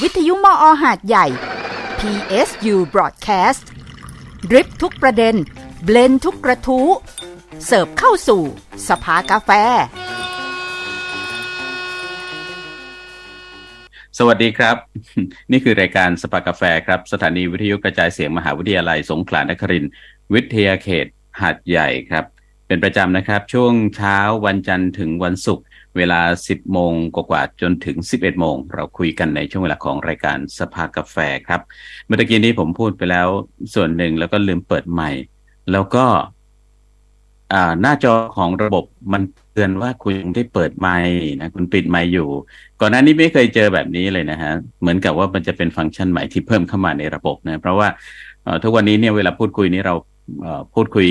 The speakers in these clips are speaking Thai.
วิทยุมออหาดใหญ่ PSU Broadcast ดริปทุกประเด็น เบลนทุกกระทู้ เสิร์ฟเข้าสู่ สภากาแฟ สวัสดีครับ นี่คือรายการสปากาแฟครับ สถานีวิทยุกระจายเสียงมหาวิทยาลัยสงขลานครินทร์วิทยาเขตหาดใหญ่ครับ เป็นประจำนะครับ ช่วงเช้าวันจันทร์ถึงวันศุกร์ เวลา 10 โมงกว่าจนถึง 11 โมง เราคุยกันในช่วงเวลาของรายการสภากาแฟครับ เมื่อกี้นี้ผมพูดไปแล้วส่วนหนึ่งแล้วก็ลืมเปิดใหม่ แล้วก็หน้าจอของระบบมันเตือนว่าคุณยังได้เปิดไมค์นะคุณปิดไมค์อยู่ ก่อนหน้านี้ไม่เคยเจอแบบนี้เลยนะฮะเหมือนกับว่ามันจะเป็นฟังก์ชันใหม่ที่เพิ่มเข้ามาในระบบนะเพราะว่าทุกวันนี้เนี่ยเวลาพูดคุยนี้เราพูดคุย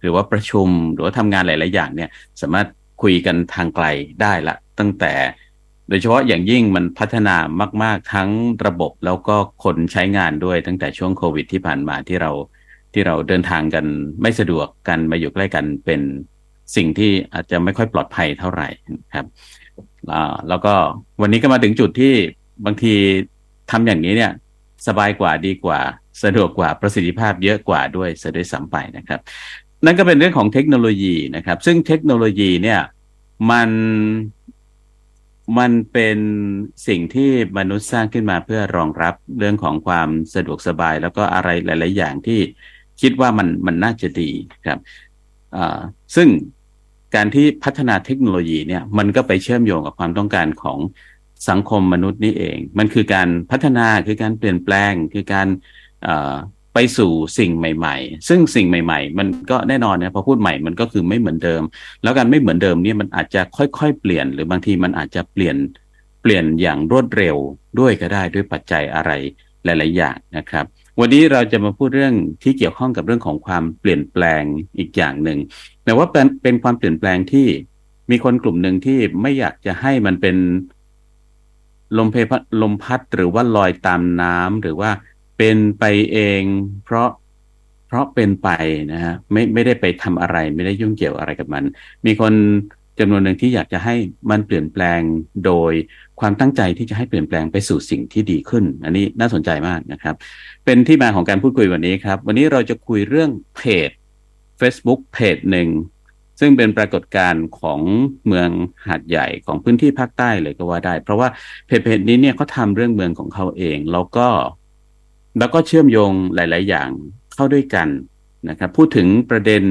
หรือว่าประชุมหรือว่าทำงานหลาย ๆ อย่างเนี่ย สามารถ คุยกันทางไกลได้ละ ตั้งแต่โดยเฉพาะอย่างยิ่งมันพัฒนามาก ๆ ทั้งระบบแล้วก็คนใช้งานด้วยตั้งแต่ช่วงโควิดที่ผ่านมาที่เราที่เราเดินทางกันไม่สะดวกกันมาอยู่ใกล้กันเป็นสิ่งที่อาจจะไม่ค่อยปลอดภัยเท่าไหร่ครับแล้วก็วันนี้ก็มาถึงจุดที่บางทีทำอย่างนี้เนี่ย สบายกว่าดีกว่า สะดวกกว่าประสิทธิภาพเยอะกว่าด้วยเสียด้วยซ้ำไปนะครับ นั่นก็เป็นเรื่องของเทคโนโลยีนะครับ ซึ่งเทคโนโลยีเนี่ยมันมันเป็นสิ่งที่มนุษย์สร้างขึ้นมาเพื่อรองรับเรื่องของความสะดวกสบาย แล้วก็อะไรหลาย ๆ อย่างที่คิดว่ามันมันน่าจะดีครับซึ่งการที่พัฒนาเทคโนโลยีเนี่ยมันก็ไปเชื่อมโยงกับความต้องการของสังคมมนุษย์นี่เอง มันคือการพัฒนาคือการเปลี่ยนแปลงคือการ ไปสู่สิ่งใหม่ ๆ ซึ่งสิ่งใหม่ ๆ มันก็แน่นอนนะพอพูดใหม่มันก็คือไม่เหมือนเดิม แล้วการไม่เหมือนเดิมเนี่ยมันอาจจะค่อยๆ เปลี่ยน หรือบางทีมันอาจจะเปลี่ยนเปลี่ยนอย่างรวดเร็วด้วยก็ได้ด้วยปัจจัยอะไรหลาย ๆ อย่างนะครับ วันนี้เราจะมาพูดเรื่องที่เกี่ยวข้องกับเรื่องของความเปลี่ยนแปลงอีกอย่างหนึ่งแต่ว่าเป็นเป็นความเปลี่ยนแปลงที่มีคนกลุ่มหนึ่งที่ไม่อยากจะให้มันเป็นลมเพพัดลมพัดหรือว่าลอยตามน้ำหรือว่า เป็นไปเอง เพราะเพราะเป็นไปนะฮะไม่ไม่ได้ไปทำอะไร ไม่ได้ยุ่งเกี่ยวอะไรกับมัน มีคนจำนวนหนึ่งที่อยากจะให้มันเปลี่ยนแปลงโดยความตั้งใจที่จะให้เปลี่ยนแปลงไปสู่สิ่งที่ดีขึ้น อันนี้น่าสนใจมากนะครับ เป็นที่มาของการพูดคุยวันนี้ครับ วันนี้เราจะคุยเรื่องเพจ Facebook เพจหนึ่งซึ่งเป็นปรากฏการณ์ของเมืองหาดใหญ่ของพื้นที่ภาคใต้เลยก็ว่าได้ เพราะว่าเพจเพจนี้เนี่ยเขาทำเรื่องเมืองของเขาเอง แล้วก็ แล้วก็เชื่อมโยงหลาย ๆ อย่างเข้าด้วยกันนะครับ พูดถึงประเด็น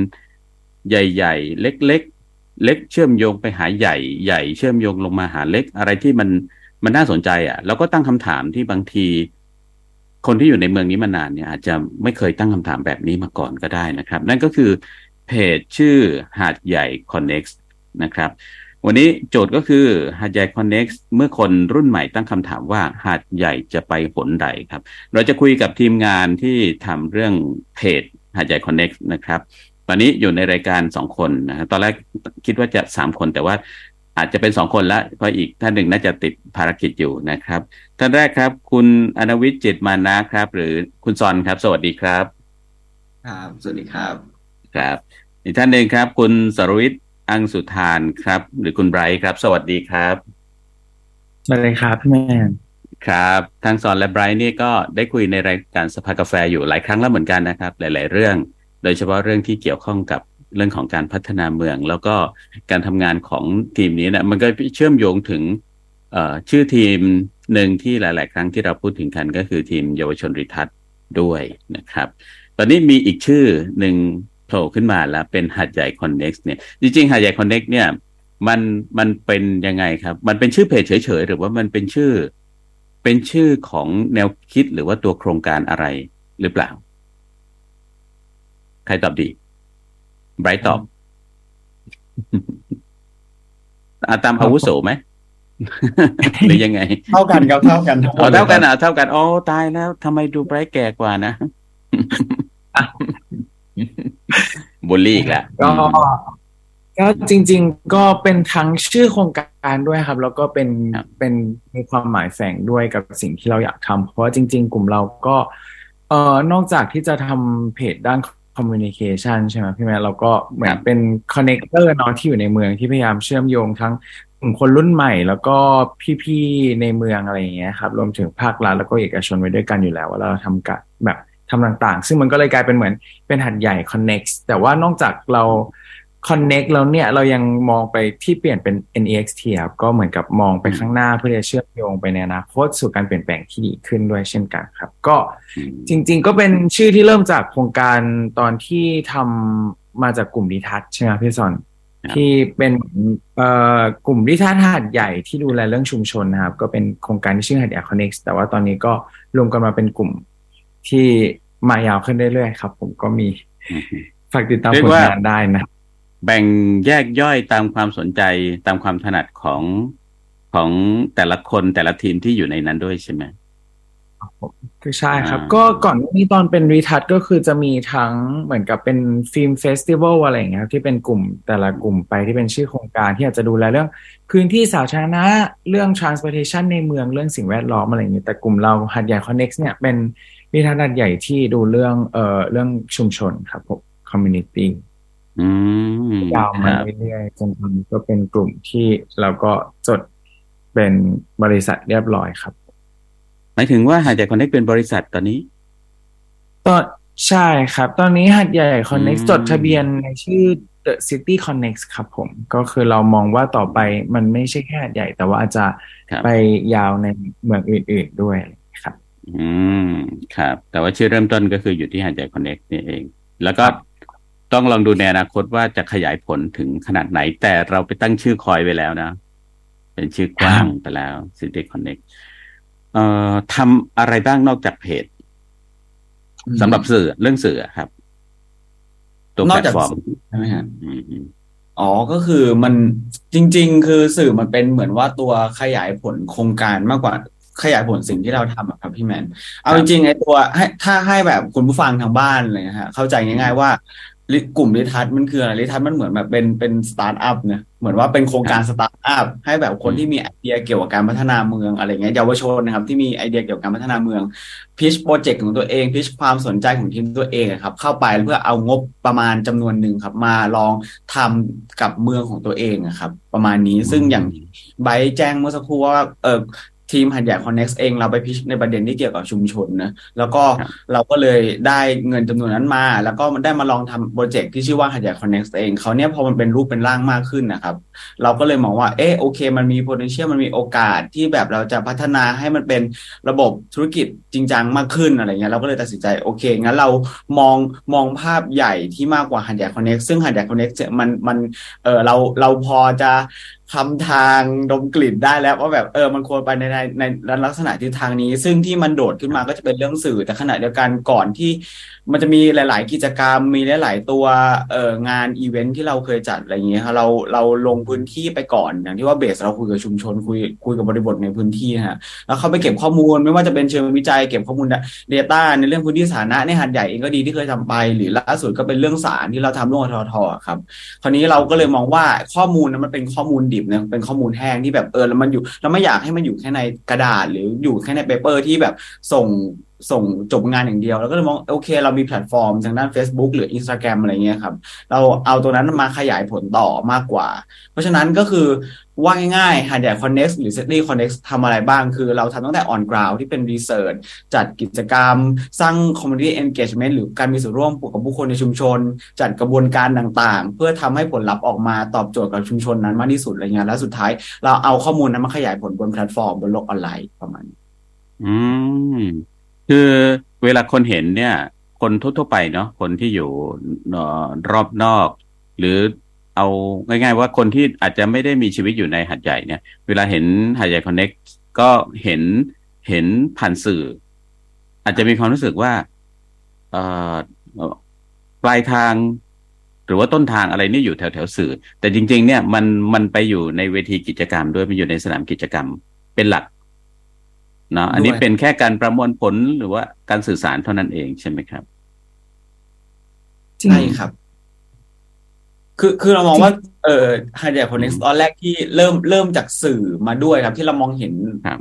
ใหญ่ ๆ เล็ก ๆ เล็กเชื่อมโยงไปหาใหญ่ ใหญ่เชื่อมโยงลงมาหาเล็ก อะไรที่มันมันน่าสนใจอะ แล้วก็ตั้งคำถามที่บางที คนที่อยู่ในเมืองนี้มานานเนี่ย อาจจะไม่เคยตั้งคำถามแบบนี้มาก่อนก็ได้นะครับ นั่นก็คือเพจชื่อหาดใหญ่ Connect นะครับ วันนี้โจทย์ก็คือหาดใหญ่ Connect เมื่อคนรุ่นใหม่ตั้งคำถามว่าหาดใหญ่จะไปหนใดครับ เราจะคุยกับทีมงานที่ทำเรื่องเพจหาดใหญ่ Connect นะครับ ตอนนี้อยู่ในรายการสองคนนะตอนแรกคิดว่าจะสามคนแต่ว่าอาจจะเป็นสองคนละเพราะอีกท่านหนึ่งน่าจะติดภารกิจอยู่นะครับ ท่านแรกครับ คุณอนวิทย์จิตมานะครับ หรือคุณซอนครับ สวัสดีครับ ครับ สวัสดีครับ ครับ อีกท่านหนึ่งครับ คุณสรวิทย์ อังสุธานครับ หรือคุณไบรท์ครับ สวัสดีครับสวัสดีครับพี่แมนครับทั้งซอนและไบรท์นี่ก็ได้คุยในรายการสภากาแฟอยู่หลายครั้งแล้วเหมือนกันนะครับ หลาย ๆ เรื่อง โดยเฉพาะเรื่องที่เกี่ยวข้องกับเรื่องของการพัฒนาเมือง แล้วก็การทำงานของทีมนี้นะมันก็เชื่อมโยงถึงเอ่อชื่อทีมหนึ่งที่หลาย ๆ ครั้งที่เราพูดถึงกันก็คือทีมเยาวชนริทัศน์ด้วยนะครับ ตอนนี้มีอีกชื่อหนึ่งโผล่ขึ้นมาแล้วเป็นหัดใหญ่คอนเน็กซ์เนี่ย จริงๆหัดใหญ่คอนเน็กซ์เนี่ย มันมันเป็นยังไงครับ มันเป็นชื่อเพจเฉยๆ หรือว่ามันเป็นชื่อ เป็นชื่อของแนวคิดหรือว่าตัวโครงการอะไรหรือเปล่า ใครตอบดีไบรท์ตอบอาตามอาวุโสไหมหรือยังไง เท่ากันครับเท่ากันอ๋อเท่ากันอะเท่ากันอ๋อตายแล้วทำไมดูไบรท์แก่กว่านะ บูลลี่อีกแล้วก็ก็จริง ๆ ก็เป็นทั้งชื่อโครงการด้วยครับ แล้วก็เป็นครับเป็นมีความหมายแฝงด้วยกับสิ่งที่เราอยากทำเพราะว่าจริง ๆ กลุ่มเราก็เอ่อนอกจากที่จะทำเพจด้าน communication ใช่ไหมพี่แม่เราก็เหมือนเป็น connector เนาะที่อยู่ในเมืองที่พยายามเชื่อมโยงทั้งกลุ่มคนรุ่นใหม่ แล้วก็พี่ๆในเมืองอะไรอย่างเงี้ยครับ รวมถึงภาครัฐแล้วก็เอกชนไว้ด้วยกันอยู่แล้ว ว่าเราทำกับแบบ ทำต่างๆ ซึ่งมันก็เลยกลายเป็นเหมือนเป็นหัดใหญ่ Connect แต่ว่านอกจากเรา Connect แล้วเนี่ยเรายังมองไปที่เปลี่ยนเป็น NEXT ครับก็เหมือนกับมองไปข้างหน้าเพื่อจะเชื่อมโยงไปในอนาคตสู่การเปลี่ยนแปลงที่ดีขึ้นด้วยเช่นกันครับ ก็อืมจริง ๆ ก็เป็นชื่อที่เริ่มจากโครงการตอนที่ทำมาจากกลุ่มดิทัศน์ใช่ไหมครับพี่สอนครับที่เป็นเอ่อกลุ่มดิทัศน์หาดใหญ่ที่ดูแลเรื่องชุมชนนะครับ ก็เป็นโครงการที่ชื่อหาดใหญ่ Connect แต่ว่าตอนนี้ก็รวมกันมาเป็นกลุ่ม ที่มายาวขึ้นเรื่อยๆครับ ผมก็มีอืมฝากติดตามเรียผกลว่างานได้นะแบ่งแยกย่อยตามความสนใจตามความถนัดของของแต่ละคนแต่ละทีมที่อยู่ในนั้นด้วยใช่ไหมคือใช่ครับอ่าก็ก่อนหน้านี้ตอนเป็นริทัศน์ก็คือจะมีทั้งเหมือนกับเป็น film festival อะไรอย่างเงี้ยครับที่เป็นกลุ่มแต่ละกลุ่มไปที่เป็นชื่อโครงการที่อาจจะดูแลเรื่องพื้นที่สาธารณะเรื่อง transportation ในเมืองเรื่องสิ่งแวดล้อมอะไรอย่างเงี้ยแต่กลุ่มเราหัดใหญ่ Connect เนี่ยเป็น ริทัศน์หาดใหญ่ที่ดูเรื่องเอ่อเรื่องชุมชนครับผม community อืมยาวคมารับเรื่อยๆจนตอนนี้ก็เป็นกลุ่มที่เราก็จดเป็นบริษัทเรียบร้อยครับหมายถึงว่าหาดใหญ่คอนเน็กเป็นบริษัทตอนนี้ตอนใช่ครับ ตอนนี้หัดใหญ่ Connect อืมจดทะเบียนในชื่อ The City Connect ครับผม ก็คือเรามองว่าต่อไปมันไม่ใช่แค่หัดใหญ่ แต่ว่าอาจจะครับไปยาวในเมืองอื่น ๆด้วยครับ อืมครับ แต่ว่าชื่อเริ่มต้นก็คืออยู่ที่หาดใหญ่คอนเน็กนี่เอง แล้วก็ครับต้องลองดูในอนาคตว่าจะขยายผลถึงขนาดไหน แต่เราไปตั้งชื่อคอยไว้แล้วนะ เป็นชื่อกว้างไปแล้ว City Connect เอ่อทำอะไรบ้างนอกจากเพจสำหรับสื่อเรื่องสื่อครับ ตัวนแพอลกตจากฟอร์มสื่อใช่ไหมฮะอืมอืมอ๋อก็คือมันจริง ๆ คือสื่อมันเป็นเหมือนว่าตัวขยายผลโครงการมากกว่า ขยายผลสิ่งที่เราทำอะครับพี่แมน เอาจริงๆไอ้ตัวให้ถ้าให้แบบคุณผู้ฟังทางบ้านเลยนะฮะเข้าใจง่ายๆว่าริกลุ่มริทัศน์มันคืออะไรริทัศน์มันเหมือนแบบเป็นเป็นสตาร์ทอัพเนี่ยเหมือนว่าเป็นโครงการสตาร์ทอัพให้แบบคนที่มีไอเดียเกี่ยวกับการพัฒนาเมืองอะไรเงี้ยเยาวชนนะครับที่มีไอเดียเกี่ยวกับการพัฒนาเมือง pitch โปรเจกต์ของตัวเอง pitch ความสนใจของทีมตัวเองอะครับเข้าไปเพื่อเอางบประมาณจำนวนหนึ่งครับ มาลองทำกับเมืองของตัวเองอะครับ ประมาณนี้ซึ่งอย่างไบร์ทแจ้งเมื่อสักครู่ว่าเออ ทีมหัดใหญ่ Connect เองเราไปพิชในประเด็นที่เกี่ยวกับชุมชนนะแล้วก็ครับเราก็เลยได้เงินจำนวนนั้นมา แล้วก็ได้มาลองทำโปรเจกต์ที่ชื่อว่าหัดใหญ่ Connect เองเขาวเนี่ยพอมันเป็นรูปเป็นร่างมากขึ้นนะครับ เราก็เลยมองว่าเออโอเค มันมี potential มันมีโอกาสที่แบบเราจะพัฒนาให้มันเป็นระบบธุรกิจจริงจังมากขึ้นอะไรเงี้ยเราก็เลยตัดสินใจโอเคงั้นเรามองมองภาพใหญ่ที่มากกว่าหัดใหญ่ Connect ซึ่งหัดใหญ่ Connect เนี่ยมันมันเออเราเราพอจะ ทำทางดมกลิ่นได้แล้วว่าแบบเออมันควรไปในในในลักษณะทิศทางนี้ ซึ่งที่มันโดดขึ้นมาก็จะเป็นเรื่องสื่อ แต่ขณะเดียวกันก่อนที่มันจะมีหลาย ๆ กิจกรรมมีหลาย ๆ ตัวเอ่องานอีเวนท์ที่เราเคยจัดอะไรอย่างเงี้ยครับเราเราลงพื้นที่ไปก่อนอย่างที่ว่า base เราคุยกับชุมชนคุยคุยกับบริบทในพื้นที่นะฮะแล้วเขาไปเก็บข้อมูลไม่ว่าจะเป็นเชิงวิจัยเก็บข้อมูล data ในเรื่องพื้นที่สาธารณะในหาดใหญ่เองก็ดีที่เคยทำไป หรือล่าสุดก็เป็นเรื่องศาลที่เราทำร่วมกับททท. อะครับ คราวนี้เราก็เลยมองว่าข้อมูลนั้นมันเป็นข้อมูลดิบนะเป็นข้อมูลแห้งที่แบบเออแล้วมันอยู่เราไม่อยากให้มันอยู่แค่ในกระดาษ หรืออยู่แค่ใน paper ที่แบบส่งส่งจบงานอย่างเดียว แล้วก็เลยมองโอเค เรามีแพลตฟอร์มทางด้าน Facebook หรือ Instagram อะไรเงี้ยครับ เราเอาตัวนั้นมาขยายผลต่อมากกว่า เพราะฉะนั้นก็คือ ว่าง่ายๆหาดใหญ่ Connect หรือ City Connext ทำอะไรบ้าง คือเราทำตั้งแต่ on ground ที่เป็น research จัดกิจกรรม สร้าง community engagement หรือการมีส่วนร่วมกับผู้คนในชุมชน จัดกระบวนการต่างๆ เพื่อทำให้ผลลัพธ์ออกมาตอบโจทย์กับชุมชนนั้นมากที่สุดอะไรเงี้ยแล้วสุดท้าย เราเอาข้อมูลนั้นมาขยายผลบนแพลตฟอร์มบนโลกออนไลน์ประมาณอืมคือเวลาคนเห็นเนี่ย คนทั่วๆไปเนาะคนที่อยู่รอบนอก หรือ เอาง่าย ๆ ว่าคนที่อาจจะไม่ได้มีชีวิตอยู่ในหาดใหญ่เนี่ย เวลาเห็นหาดใหญ่ Connext ก็เห็นเห็นผ่านสื่อ อาจจะมีความรู้สึกว่าเอ่อเอ่อปลายทางหรือว่าต้นทางอะไรนี่อยู่แถวแถวๆสื่อ แต่จริง ๆ เนี่ยมันมันไปอยู่ในเวทีกิจกรรม ด้วยมันอยู่ในสนามกิจกรรมเป็นหลักเนาะอันนี้ด้วยเป็นแค่การประมวลผลหรือว่าการสื่อสารเท่านั้นเองใช่ไหมครับจริงใช่ครับ คือคือเรามองว่าเออหัดใหญ่ Connect ตอนแรกที่เริ่มเริ่มจากสื่อมาด้วยครับ ที่เรามองเห็นครับ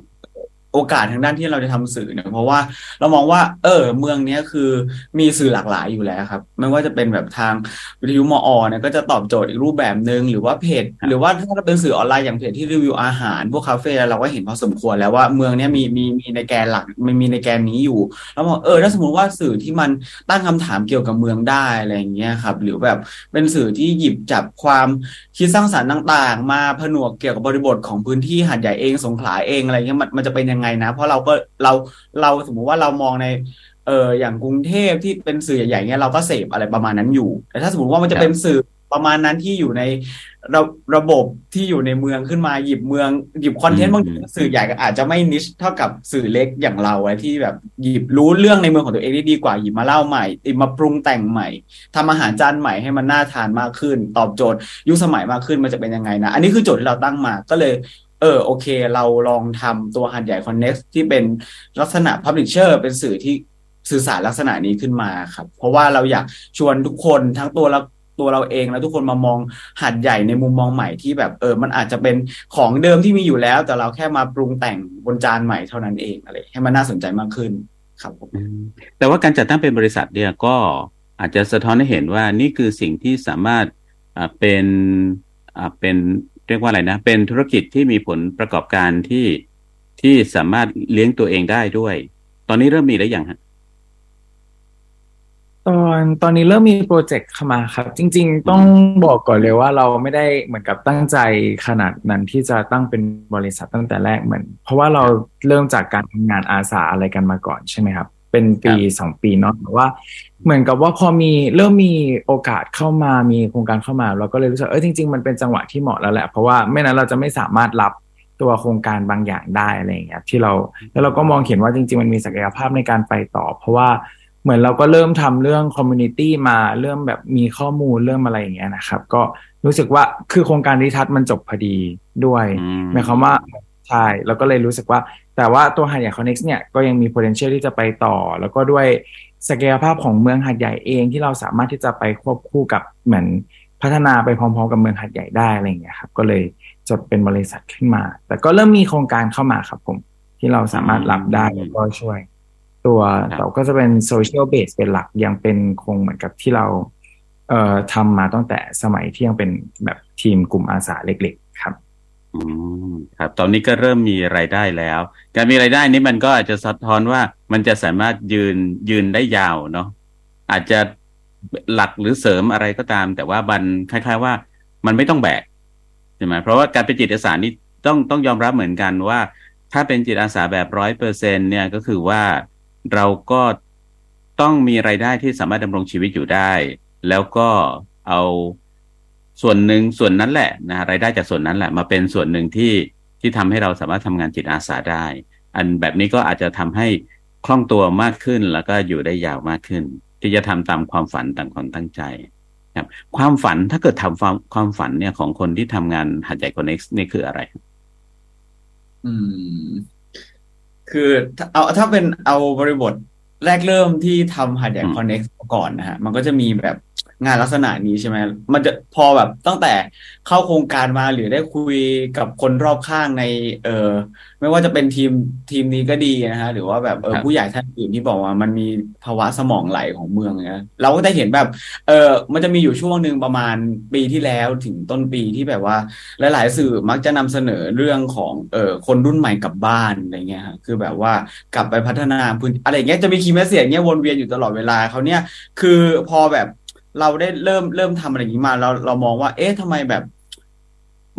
โอกาสทางด้านที่เราจะทำสื่อเนี่ยเพราะว่าเรามองว่า เออ เมืองเนี้ยคือมีสื่อหลากหลายอยู่แล้วครับ ไม่ว่าจะเป็นแบบทางวิทยุมอเนี่ยก็จะตอบโจทย์อีกรูปแบบหนึ่งหรือว่าเพจ หรือว่าถ้าเราเป็นสื่อออนไลน์อย่างเพจที่รีวิวอาหาร พวกคาเฟ่เราก็เห็นพอสมควรแล้วว่าเมืองเนี้ยมีมีมีในแกนหลักมันมีในแกนนี้อยู่ แล้วบอกเออถ้าสมมติว่าสื่อที่มันตั้งคำถามเกี่ยวกับเมืองได้อะไรอย่างเงี้ยครับ หรือแบบเป็นสื่อที่หยิบจับความคิดสร้างสรรค์ต่าง ๆ มาผนวกเกี่ยวกับบริบทของพื้นที่หาดใหญ่เองสงขลาเองอะไรเงี้ยมันมันจะเป็นยังไงนะ เพราะเราก็เราเราสมมุติว่าเรามองในเอออย่างกรุงเทพที่เป็นสื่อใหญ่ๆเงี้ยเราก็เสพอะไรประมาณนั้นอยู่ แต่ถ้าสมมติว่ามันจะเป็นสื่อประมาณนั้นที่อยู่ในระระบบที่อยู่ในเมืองขึ้นมาหยิบเมืองหยิบคอนเทนต์บางทีสื่อใหญ่ก็อาจจะไม่นิชเท่ากับสื่อเล็กอย่างเราไอ้ที่แบบหยิบรู้เรื่องในเมืองของตัวเองได้ดีกว่าหยิบมาเล่าใหม่ติมาปรุงแต่งใหม่ทำอาหารจานใหม่ให้มันน่าทานมากขึ้น ตอบโจทย์ยุคสมัยมากขึ้นมันจะเป็นยังไงนะ อันนี้คือโจทย์ที่เราตั้งมาก็เลย เออโอเค เราลองทำตัวหันใหญ่คอนเน็กที่เป็นลักษณะพับลิเชอร์เป็นสื่อที่สื่อสารลักษณะนี้ขึ้นมาครับ เพราะว่าเราอยากชวนทุกคนทั้งตัวเราตัวเราเองแล้วทุกคนมามองหัดใหญ่ในมุมมองใหม่ที่แบบเออ มันอาจจะเป็นของเดิมที่มีอยู่แล้ว แต่เราแค่มาปรุงแต่งบนจานใหม่เท่านั้นเองอะไรให้มันน่าสนใจมากขึ้นครับผมแต่ว่าการจัดตั้งเป็นบริษัทเนี่ยก็อาจจะสะท้อนให้เห็นว่านี่คือสิ่งที่สามารถอ่าเป็นอ่าเป็น เรียกว่าอะไรนะ เป็นธุรกิจที่มีผลประกอบการที่ที่สามารถเลี้ยงตัวเองได้ด้วย ตอนนี้เริ่มมีแล้วอย่างฮะตอนตอนนี้เริ่มมีโปรเจกต์เข้ามาครับ จริง ๆ ต้องบอกก่อนเลยว่าเราไม่ได้เหมือนกับตั้งใจขนาดนั้นที่จะตั้งเป็นบริษัทตั้งแต่แรกเหมือน เพราะว่าเราเริ่มจากการทำงานอาสาอะไรกันมาก่อนใช่ไหมครับ เป็นปีสองปีเนาะแต่ว่า เหมือนกับว่าพอมีเริ่มมีโอกาสเข้ามามีโครงการเข้ามา เราก็เลยรู้สึกเออจริง ๆ มันเป็นจังหวะที่เหมาะแล้วแหละ เพราะว่าไม่นั้นเราจะไม่สามารถรับตัวโครงการบางอย่างได้อะไรอย่างเงี้ยที่เราแล้วเราก็มองเห็นว่าจริง ๆ มันมีศักยภาพในการไปต่อ เพราะว่าเหมือนเราก็เริ่มทำเรื่องคอมมูนิตี้มาเริ่มแบบมีข้อมูลเริ่มอะไรอย่างเงี้ยนะครับ ก็รู้สึกว่าคือโครงการดิทัศน์มันจบพอดีด้วยอืมหมายความว่า ใช่แล้วก็เลยรู้สึกว่า แต่ว่าตัวหาดใหญ่ Connect เนี่ยก็ยังมี potential ที่จะไปต่อ แล้วก็ด้วยศักยภาพของเมืองหาดใหญ่เองที่เราสามารถที่จะไปควบคู่กับเหมือนพัฒนาไปพร้อมๆกับเมืองหาดใหญ่ได้อะไรอย่างเงี้ยครับก็เลยจดเป็นบริษัทขึ้นมา แต่ก็เริ่มมีโครงการเข้ามาครับผมที่เราสามารถรับได้แล้วก็ช่วย ตัวเราก็จะเป็นโซเชียลเบสเป็นหลักยังเป็นคงเหมือนกับที่เราเอ่อทำมาตั้งแต่สมัยที่ยังเป็นแบบทีมกลุ่มอาสาเล็ก ๆ ครับ อืมครับตอนนี้ก็เริ่มมีรายได้แล้ว การมีรายได้นี้มันก็อาจจะสะท้อนว่ามันจะสามารถยืนยืนได้ยาวเนาะอาจจะหลักหรือเสริมอะไรก็ตาม แต่ว่ามันคล้าย ๆ ว่ามันไม่ต้องแบกใช่ไหมเพราะว่าการเป็นจิตอาสานี่ต้องต้องยอมรับเหมือนกันว่า ถ้าเป็นจิตอาสาแบบร้อยเปอร์เซ็นเนี่ยก็คือว่าเราก็ต้องมีรายได้ที่สามารถดำรงชีวิตอยู่ได้ แล้วก็เอา ส่วนหนึ่งส่วนนั้นแหละนะรายได้จากส่วนนั้นแหละมาเป็นส่วนหนึ่งที่ที่ทำให้เราสามารถทำงานจิตอาสาได้ อันแบบนี้ก็อาจจะทำให้คล่องตัวมากขึ้นแล้วก็อยู่ได้ยาวมากขึ้น ที่จะทำตามความฝันตามความตั้งใจครับความฝันถ้าเกิดทำความความฝันเนี่ยของคนที่ทำงานหัดใหญ่คอนเน็กซ์นี่คืออะไร อืม คือถ้าเอาถ้าเป็นเอาบริบทแรกเริ่มที่ทำหัดใหญ่อืมคอนเน็กก่อนนะฮะ มันก็จะมีแบบ งานลักษณะนี้ใช่ไหมมันจะพอแบบตั้งแต่เข้าโครงการมาหรือได้คุยกับคนรอบข้างใน เออไม่ว่าจะเป็นทีมทีมนี้ก็ดีนะฮะหรือว่าแบบเออครับผู้ใหญ่ท่านอื่นที่บอกว่ามันมีภาวะสมองไหลของเมืองนะเราก็ได้เห็นแบบ เออมันจะมีอยู่ช่วงหนึ่งประมาณปีที่แล้วถึงต้นปีที่แบบว่า หลาย ๆ สื่อมักจะนำเสนอเรื่องของเอ่อคนรุ่นใหม่กลับบ้านอะไรเงี้ยฮะคือแบบว่ากลับไปพัฒนาพื้นอะไรเงี้ยจะมี key message อย่างเงี้ยวนเวียนอยู่ตลอดเวลาเขาเนี่ยคือพอแบบ เราได้เริ่มเริ่มทำอะไรอย่างนี้มาเราเรามองว่า เอ๊ะทำไมแบบ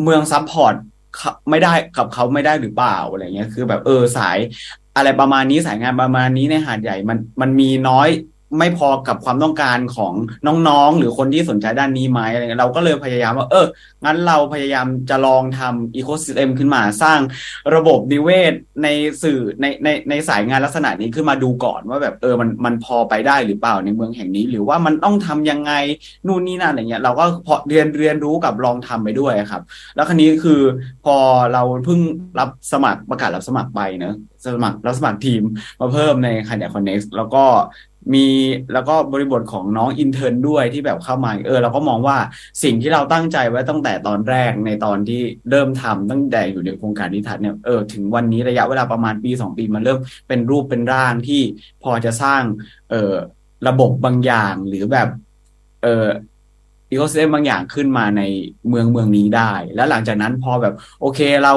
เมือง support เขาไม่ได้กับเขาไม่ได้หรือเปล่าอะไรเงี้ย คือแบบเออสายอะไรประมาณนี้สายงานประมาณนี้ในหาดใหญ่มันมันมีน้อย ไม่พอกับความต้องการของน้องๆ หรือคนที่สนใจด้านนี้ไหมอะไรเงี้ยเราก็เลยพยายามว่า เออ งั้นเราพยายามจะลองทำอีโค y ิสเต็มขึ้นมาสร้างระบบนิเวศในสื่อในในในสายงานลักษณะนี้ขึ้นมาดูก่อนว่าแบบเออมันมันพอไปได้หรือเปล่าในเมืองแห่งนี้ หรือว่ามันต้องทำยังไงนู่นนี่นั่นอะไรเงี้ยเราก็พอเรียนเรียนรู้กับลองทำไปด้วยครับ แล้วคราวนี้คือพอเราเพิ่งรับสมัครประกาศรับสมัครไปเนอะสมัครรับสมัครทีมมาเพิ่มในคันเดียคอนเน็กแล้วก็ มีแล้วก็บริบทของน้อง intern ด้วยที่แบบเข้ามาเออเราก็มองว่าสิ่งที่เราตั้งใจไว้ตั้งแต่ตอนแรกในตอนที่เริ่มทำตั้งแต่อยู่ในโครงการริทัศน์เนี่ยเออถึงวันนี้ระยะเวลาประมาณปีสองปีมันเริ่มเป็นรูปเป็นร่างที่พอจะสร้างเออระบบบางอย่างหรือแบบเออ ecosystem บางอย่างขึ้นมาในเมืองเมืองนี้ได้ แล้วหลังจากนั้นพอแบบ โอเคเรา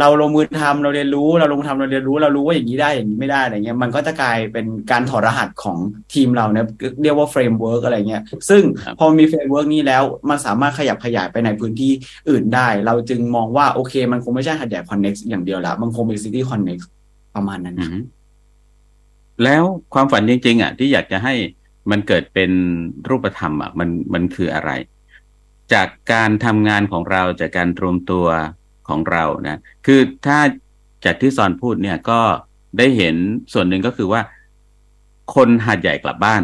เราลงมือทำเราเรียนรู้ เราลงมือทำเราเรียนรู้ เรารู้ว่าอย่างนี้ได้อย่างนี้ไม่ได้อะไรเงี้ยมันก็จะกลายเป็นการถอดรหัสของทีมเราเนี่ยเรียกว่า framework อะไรเงี้ยซึ่งครับพอมี framework นี้แล้วมันสามารถขยับขยายไปในพื้นที่อื่นได้ เราจึงมองว่าโอเค มันคงไม่ใช่หาดใหญ่ Connext อย่างเดียวละมันคงเป็น City Connext ประมาณนั้นอืมแล้วความฝันจริงๆอะที่อยากจะให้ มันเกิดเป็นรูปธรรมอะมันมันคืออะไร จากการทำงานของเราจากการรวมตัวของเรานะคือถ้าจากที่ซอนพูดเนี่ยก็ได้เห็นส่วนหนึ่งก็คือว่า คนหาดใหญ่กลับบ้าน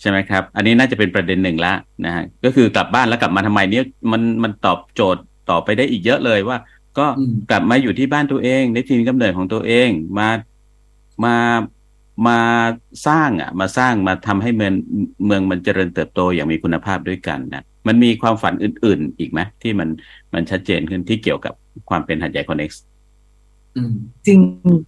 ใช่ไหมครับ อันนี้น่าจะเป็นประเด็นหนึ่งละนะฮะก็คือกลับบ้านแล้วกลับมาทำไมเนี่ยมันมันตอบโจทย์ต่อไปได้อีกเยอะเลยว่า ก็อืมกลับมาอยู่ที่บ้านตัวเอง ในถิ่นกำเนิดของตัวเองมามา มาสร้างอะ มาสร้างมาทำให้เมืองเมืองมันเจริญเติบโตอย่างมีคุณภาพด้วยกันนะมันมีความฝันอื่น ๆ อีกไหมที่มันมันชัดเจนขึ้นที่เกี่ยวกับความเป็นหัดใหญ่คอนเน็กซ์จริง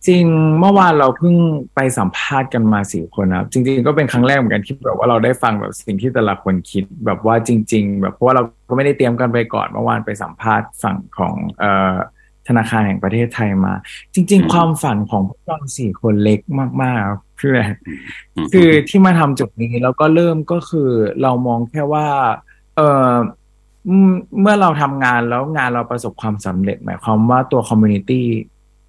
จริงเมื่อวานเราเพิ่งไปสัมภาษณ์กันมาสี่คนนะครับ จริง ๆ ก็เป็นครั้งแรกเหมือนกันที่แบบว่าเราได้ฟังแบบสิ่งที่แต่ละคนคิดแบบว่าจริง ๆ แบบเพราะว่าเราก็ไม่ได้เตรียมกันไปก่อนเมื่อวานไปสัมภาษณ์ฝั่งของเอ่อ ธนาคารแห่งประเทศไทยมา จริงอืมๆความฝันของพวกเราสี่คนเล็กมากๆครับคืออะไรมคือที่มาทำจุดนี้แล้วก็เริ่มก็คือเรามองแค่ว่า เอออืมเมื่อเราทำงานแล้วงานเราประสบความสำเร็จ หมายความว่าตัว community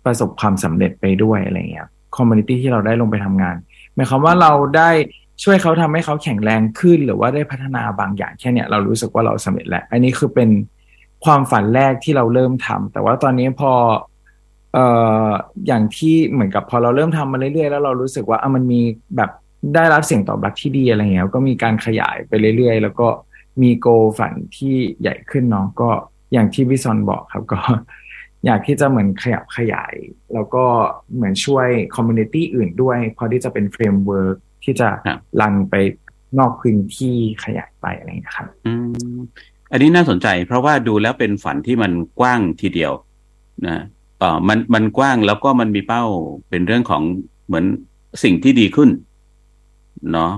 ประสบความสำเร็จไปด้วยอะไรเงี้ย community ที่เราได้ลงไปทำงาน หมายความว่าเราได้ช่วยเขาทำให้เขาแข็งแรงขึ้น หรือว่าได้พัฒนาบางอย่างแค่เนี้ยเรารู้สึกว่าเราสำเร็จแล้ว อันนี้คือเป็น ความฝันแรกที่เราเริ่มทำแต่ว่าตอนนี้พอเอ่ออย่างที่เหมือนกับพอเราเริ่มทำมาเรื่อยๆแล้วเรารู้สึกว่าอะมันมีแบบได้รับเสียงตอบรับที่ดีอะไรเงี้ยก็มีการขยายไปเรื่อยๆ แล้วก็มี goal ฝันที่ใหญ่ขึ้นเนาะก็อย่างที่พี่ซอนบอกครับก็อยากที่จะเหมือนขยับขยาย แล้วก็เหมือนช่วย community อื่นด้วยพอที่จะเป็น framework ที่จะครับ run ไปนอกพื้นที่ขยายไปอะไรอย่างเงี้ยครับ อันนี้น่าสนใจ เพราะว่าดูแล้วเป็นฝันที่มันกว้างทีเดียวนะเออมันมันกว้างแล้วก็มันมีเป้าเป็นเรื่องของเหมือนสิ่งที่ดีขึ้นเนาะ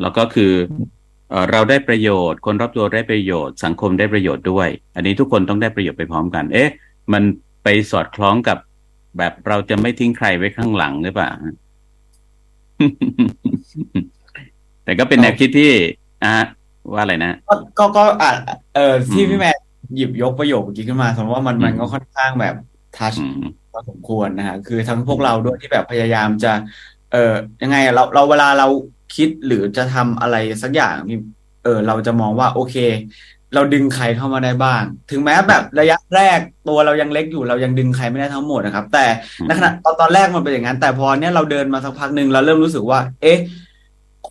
แล้วก็คือเอ่อเราได้ประโยชน์ คนรอบตัวได้ประโยชน์ สังคมได้ประโยชน์ด้วย อันนี้ทุกคนต้องได้ประโยชน์ไปพร้อมกัน เอ๊ะ มันไปสอดคล้องกับแบบเราจะไม่ทิ้งใครไว้ข้างหลังหรือเปล่า แต่ก็เป็นแนวคิดที่อะ ว่าอะไรนะ ก็ก็ก็อะเออที่อืมพี่แม่หยิบยกประโยคเมื่อกี้ขึ้นมาสมมติว่ามันอืมมันก็ค่อนข้างแบบทัชอืมพอสมควรนะฮะคือทั้งพวกเราด้วยที่แบบพยายามจะ เออยังไงอะเราเราเวลาเราคิดหรือจะทำอะไรสักอย่างนี่เออ เราจะมองว่าโอเค เราดึงใครเข้ามาได้บ้าง ถึงแม้แบบระยะแรกตัวเรายังเล็กอยู่เรายังดึงใครไม่ได้ทั้งหมดนะครับ แต่อืมในขณะตอนตอนแรกมันเป็นอย่างนั้น แต่พอเนี้ยเราเดินมาสักพักหนึ่งเราเริ่มรู้สึกว่า เอ๊ะ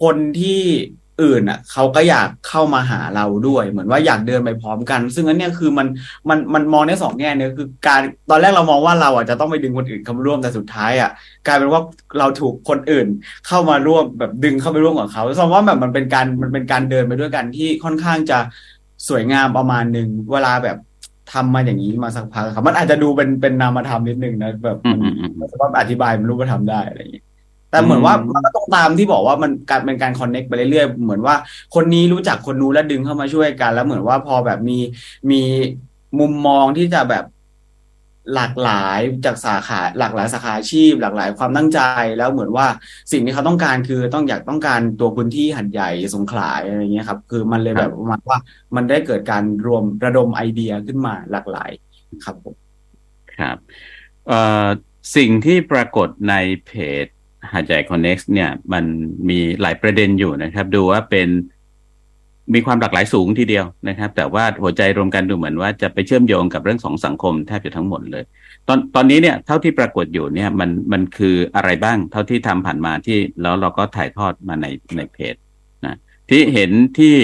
คนที่ อื่นอะเขาก็อยากเข้ามาหาเราด้วย เหมือนว่าอยากเดินไปพร้อมกัน ซึ่งอันเนี้ยคือมันมันมันมองในสองแง่เนี่ยคือการตอนแรกเรามองว่าเราอะจะต้องไปดึงคนอื่นเข้ามาร่วมแต่สุดท้ายอะกลายเป็นว่าเราถูกคนอื่นเข้ามาร่วมแบบดึงเข้าไปร่วมกับเขาสมว่าแบบมันเป็นการมันเป็นการเดินไปด้วยกันที่ค่อนข้างจะสวยงามประมาณหนึ่งเวลาแบบทำมาอย่างนี้มาสักพักครับ มันอาจจะดูเป็นเป็นนามธรรมนิดนึงนะแบบมันอืมอืมอืมไม่สามารถอธิบายเป็นรูปธรรมได้อะไรอย่างเงี้ย แต่เหมือนว่าอืมมันก็ต้องตามที่บอกว่ามันการเป็นการคอนเน็กไปเรื่อยๆ เหมือนว่าคนนี้รู้จักคนนู้นแล้วดึงเข้ามาช่วยกัน แล้วเหมือนว่าพอแบบมีมีมุมมองที่จะแบบหลากหลายจากสาขาหลากหลายสาขาอาชีพ หลากหลายความตั้งใจแล้วเหมือนว่าสิ่งที่เขาต้องการคือต้องอยากต้องการตัวพื้นที่หัดใหญ่สงขลาอะไรเงี้ยครับ คือมันเลยแบบประมาณว่า มันได้เกิดการรวมระดมไอเดียขึ้นมาหลากหลายครับผมครับเอ่อสิ่งที่ปรากฏในเพจ หาดใหญ่คอนเน็กซ์เนี่ย มันมีหลายประเด็นอยู่นะครับ ดูว่าเป็นมีความหลากหลายสูงทีเดียวนะครับ แต่ว่าหัวใจรวมกันดูเหมือนว่าจะไปเชื่อมโยงกับเรื่องของสังคมแทบจะทั้งหมดเลย ตอนตอนนี้เนี่ยเท่าที่ปรากฏอยู่เนี่ยมันมันคืออะไรบ้าง เท่าที่ทำผ่านมาที่แล้วเราก็ถ่ายทอดมาในในเพจนะที่เห็นที่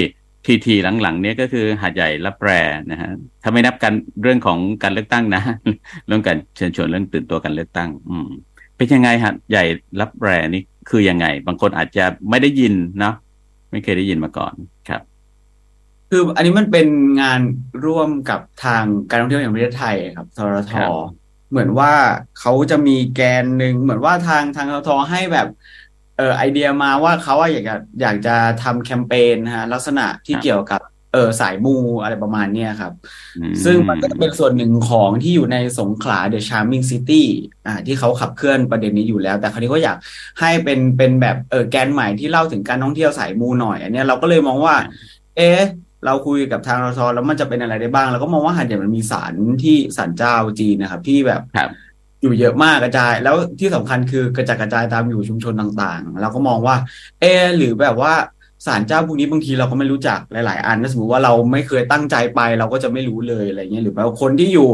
ทีทีหลังๆ เนี่ยก็คือหาดใหญ่ละแปรนะฮะถ้าไม่นับกันเรื่องของการเลือกตั้งนะ เรื่องการเชิญชวนเรื่องตื่นตัวการเลือกตั้ง อืม เป็นยังไงหัดใหญ่รับแรนี่คือยังไง บางคนอาจจะไม่ได้ยินเนาะไม่เคยได้ยินมาก่อนครับ คืออันนี้มันเป็นงานร่วมกับทางการท่องเที่ยวแห่งประเทศไทยครับทรทครับเหมือนว่าเขาจะมีแกนหนึ่งเหมือนว่าทางทางทรทให้แบบเออไอเดียมาว่าเขาอะอยากจะอยากจะทำแคมเปญนะฮะลักษณะที่เกี่ยวกับเออสายมูอะไรประมาณเนี้ยครับอืมซึ่งมันก็จะเป็นส่วนหนึ่งของที่อยู่ในสงขลา The Charming City อ่าที่เขาขับเคลื่อนประเด็นนี้อยู่แล้ว แต่คราวนี้ก็อยากให้เป็นเป็นแบบเออแกนใหม่ที่เล่าถึงการท่องเที่ยวสายมูหน่อย อันเนี้ยเราก็เลยมองว่า เอ๊ะเราคุยกับทางรทแล้วมันจะเป็นอะไรได้บ้าง แล้วก็มองว่าหาดใหญ่มันมีศาลที่ศาลเจ้าจีนนะครับ ที่แบบครับอยู่เยอะมากกระจาย แล้วที่สำคัญคือกระจัดกระจายตามอยู่ชุมชนต่างๆ เราก็มองว่า เออหรือแบบว่า ศาลเจ้าพวกนี้บางทีเราก็ไม่รู้จักหลาย ๆ อันถ้าสมมติว่าเราไม่เคยตั้งใจไป เราก็จะไม่รู้เลยอะไรเงี้ยหรือว่าคนที่อยู่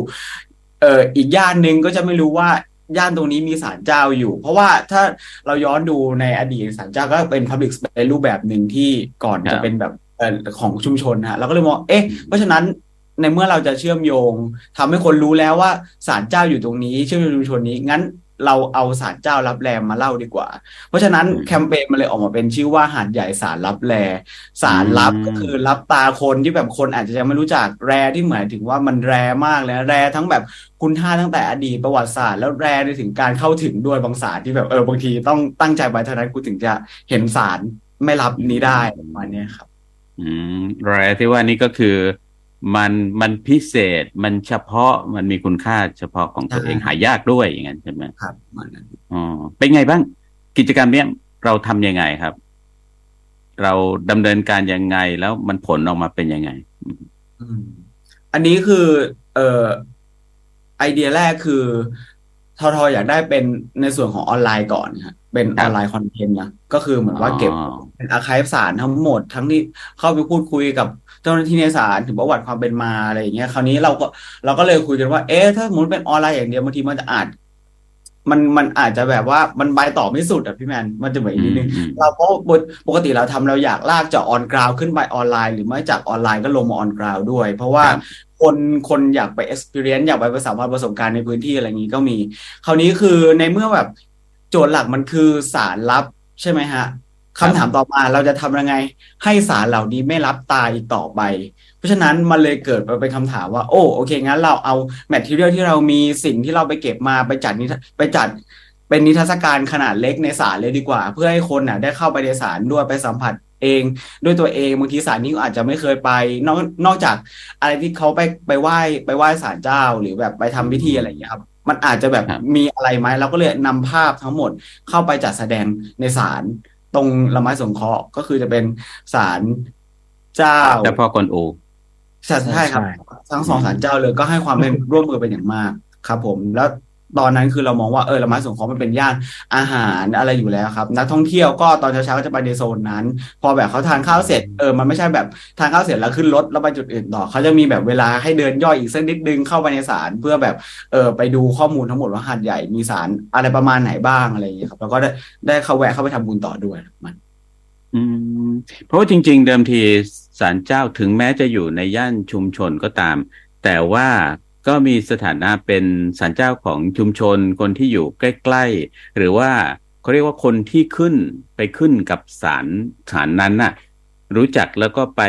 เอ่ออีกย่านหนึ่งก็จะไม่รู้ว่าย่านตรงนี้มีศาลเจ้าอยู่ เพราะว่าถ้าเราย้อนดูในอดีตศาลเจ้าก็เป็น Public Space รูปแบบหนึ่งที่ก่อนครัจะบเป็นแบบเอ่อของชุมชนฮะเราก็เลยมองเอ๊ะเพราะฉะนั้นในเมื่อเราจะเชื่อมโยงทำให้คนรู้แล้วว่าศาลเจ้าอยู่ตรงนี้ เชื่อมโยงชุมชนนี้งั้น เราเอาศาลเจ้ารับแลมาเล่าดีกว่า เพราะฉะนั้นอืมแคมเปญมันเลยออกมาเป็นชื่อว่าหาดใหญ่สารรับแลสารลับอืมก็คือรับตาคนที่แบบคนอาจจะยังไม่รู้จักแรที่หมายถึงว่ามันแรมากเลยนะแรทั้งแบบคุณค่าตั้งแต่อดีตประวัติศาสตร์แล้วแรในถึงการเข้าถึงด้วยบางสารที่แบบเออบางทีต้องตั้งใจไปเท่านั้นกูถึงจะเห็นสารไม่รับนี้ได้ประมาณเนี้ยครับ อืมแรที่ว่านี่ก็คือ มันมันพิเศษมันเฉพาะมันมีคุณค่าเฉพาะของตัวเองใช่หายากด้วยอย่างนั้นใช่ไหมครับประมาณนั้นอ๋อเป็นไงบ้าง กิจกรรมเนี้ยเราทำยังไงครับ เราดำเนินการยังไงแล้วมันผลออกมาเป็นยังไงอืมอันนี้คือ เอ่อไอเดียแรกคือททอยากได้เป็นในส่วนของออนไลน์ก่อนครับ เป็นออนไลน์คอนเทนต์นะก็คือเหมือนว่าเก็บอ๋อเป็นอาร์คีฟสารทั้งหมด ทั้งที่เข้าไปพูดคุยกับเจ้าหน้าที่ในศาลถึงประวัติความเป็นมาอะไรอย่างเงี้ยคราวนี้เราก็เราก็เลยคุยกันว่า เอ๊ะถ้าสมมติเป็นออนไลน์อย่างเดียวบางทีมันจะอาจมันมันอาจจะแบบว่ามันไปต่อไม่สุดอะพี่แมนมันจะเหมือนอีกนิดนึงอืมเราเพราะปกติเราทำเราอยากลากจากออนกราวขึ้นไปออนไลน์ หรือไม่จากออนไลน์ก็ลงมาออนกราวด้วย เพราะว่าครับคนคนอยากไป experience อยากไปประสบความประสบการณ์ในพื้นที่อะไรอย่างนี้ก็มี คราวนี้คือในเมื่อแบบ โจทย์หลักมันคือสารลับใช่ไหมฮะคำถามต่อมาเราจะทำยังไง ให้ศาลเหล่านี้ไม่ลับตาอีกต่อไป เพราะฉะนั้นมันเลยเกิดมาเป็นคำถามว่า โอ้โอเค งั้นเราเอา material ที่เรามีสิ่งที่เราไปเก็บมาไปจัดนิทรไปจัดเป็นนิทรรศการขนาดเล็กในศาลเลยดีกว่า เพื่อให้คนน่ะได้เข้าไปในศาลด้วยไปสัมผัสเองด้วยตัวเองบางทีศาลนี้ก็อาจจะไม่เคยไป นอกนอกจากอะไรที่เขาไปไปไหว้ไปไหว้ศาลเจ้าหรือแบบไปทำพิธีอะไรอย่างเงี้ยครับ มันอาจจะแบบครับมีอะไรไหมเราก็เลยนำภาพทั้งหมดเข้าไปจัดแสดงในศาลตรงละไม้สงเคราะห์ก็คือจะเป็นศาลเจ้าเฉพาะคนอูใช่ใช่ครับใช่ทั้งสองศาลเจ้าเลยก็ให้ความเป็นร่วมมือเป็นอย่างมากครับผมแล้ว ตอนนั้นคือเรามองว่าเออละไม้สงเคราะห์มันเป็นย่านอาหารอะไรอยู่แล้วครับ นักท่องเที่ยวก็ตอนเช้าๆก็จะไปในโซนนั้น พอแบบเขาทานข้าวเสร็จเออมันไม่ใช่แบบทานข้าวเสร็จแล้วขึ้นรถแล้วไปจุดอื่นต่อเขาจะมีแบบเวลาให้เดินย่อยอีกสักนิดนึงเข้าไปในศาลเพื่อแบบเออไปดูข้อมูลทั้งหมดว่าหาดใหญ่มีศาลอะไรประมาณไหนบ้างอะไรอย่างเงี้ยครับ แล้วก็ได้ได้เข้าแวะเข้าไปทำบุญต่อด้วยมันอืมเพราะว่าจริง ๆ เดิมทีศาลเจ้าถึงแม้จะอยู่ในย่านชุมชนก็ตาม แต่ว่า ก็มีสถานะเป็นศาลเจ้าของชุมชนคนที่อยู่ใกล้ ๆ หรือว่าเขาเรียกว่าคนที่ขึ้นไปขึ้นกับศาลศาลนั้นน่ะ รู้จักแล้วก็ไป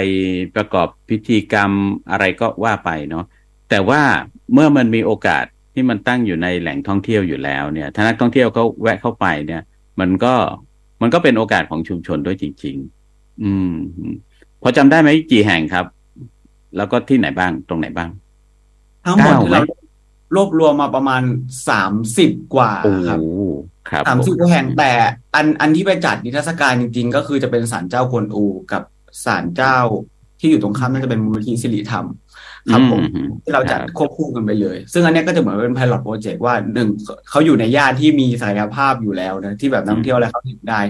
ประกอบพิธีกรรมอะไรก็ว่าไปเนาะแต่ว่าเมื่อมันมีโอกาสที่มันตั้งอยู่ในแหล่งท่องเที่ยวอยู่แล้วเนี่ยถ้านักท่องเที่ยวเขาแวะเข้าไปเนี่ย มันก็มันก็เป็นโอกาสของชุมชนด้วยจริง ๆ อืมพอจำได้ไหมกี่แห่งครับ แล้วก็ที่ไหนบ้างตรงไหนบ้าง ทั้งหมดเก้าที่ไหมเรารวบรวมมาประมาณสามสิบกว่าโอ้ครับครับสามผสิบกว่าแห่งแต่ อันอันที่ไปจัดนิทรรศการจริง ๆ ก็คือจะเป็นศาลเจ้ากวนอูกับศาลเจ้าที่อยู่ตรงข้ามน่าจะเป็นมูลนิธิสิริธรรม ครับผมอืมที่เราจัดครับควบคู่กันไปเลย ซึ่งอันเนี้ยก็จะเหมือนเป็น pilot project ว่าหนึ่งเขาอยู่ในย่านที่มีศักยภาพอยู่แล้วนะที่แบบนักท่องเที่ยวอะไรเขาถึงได้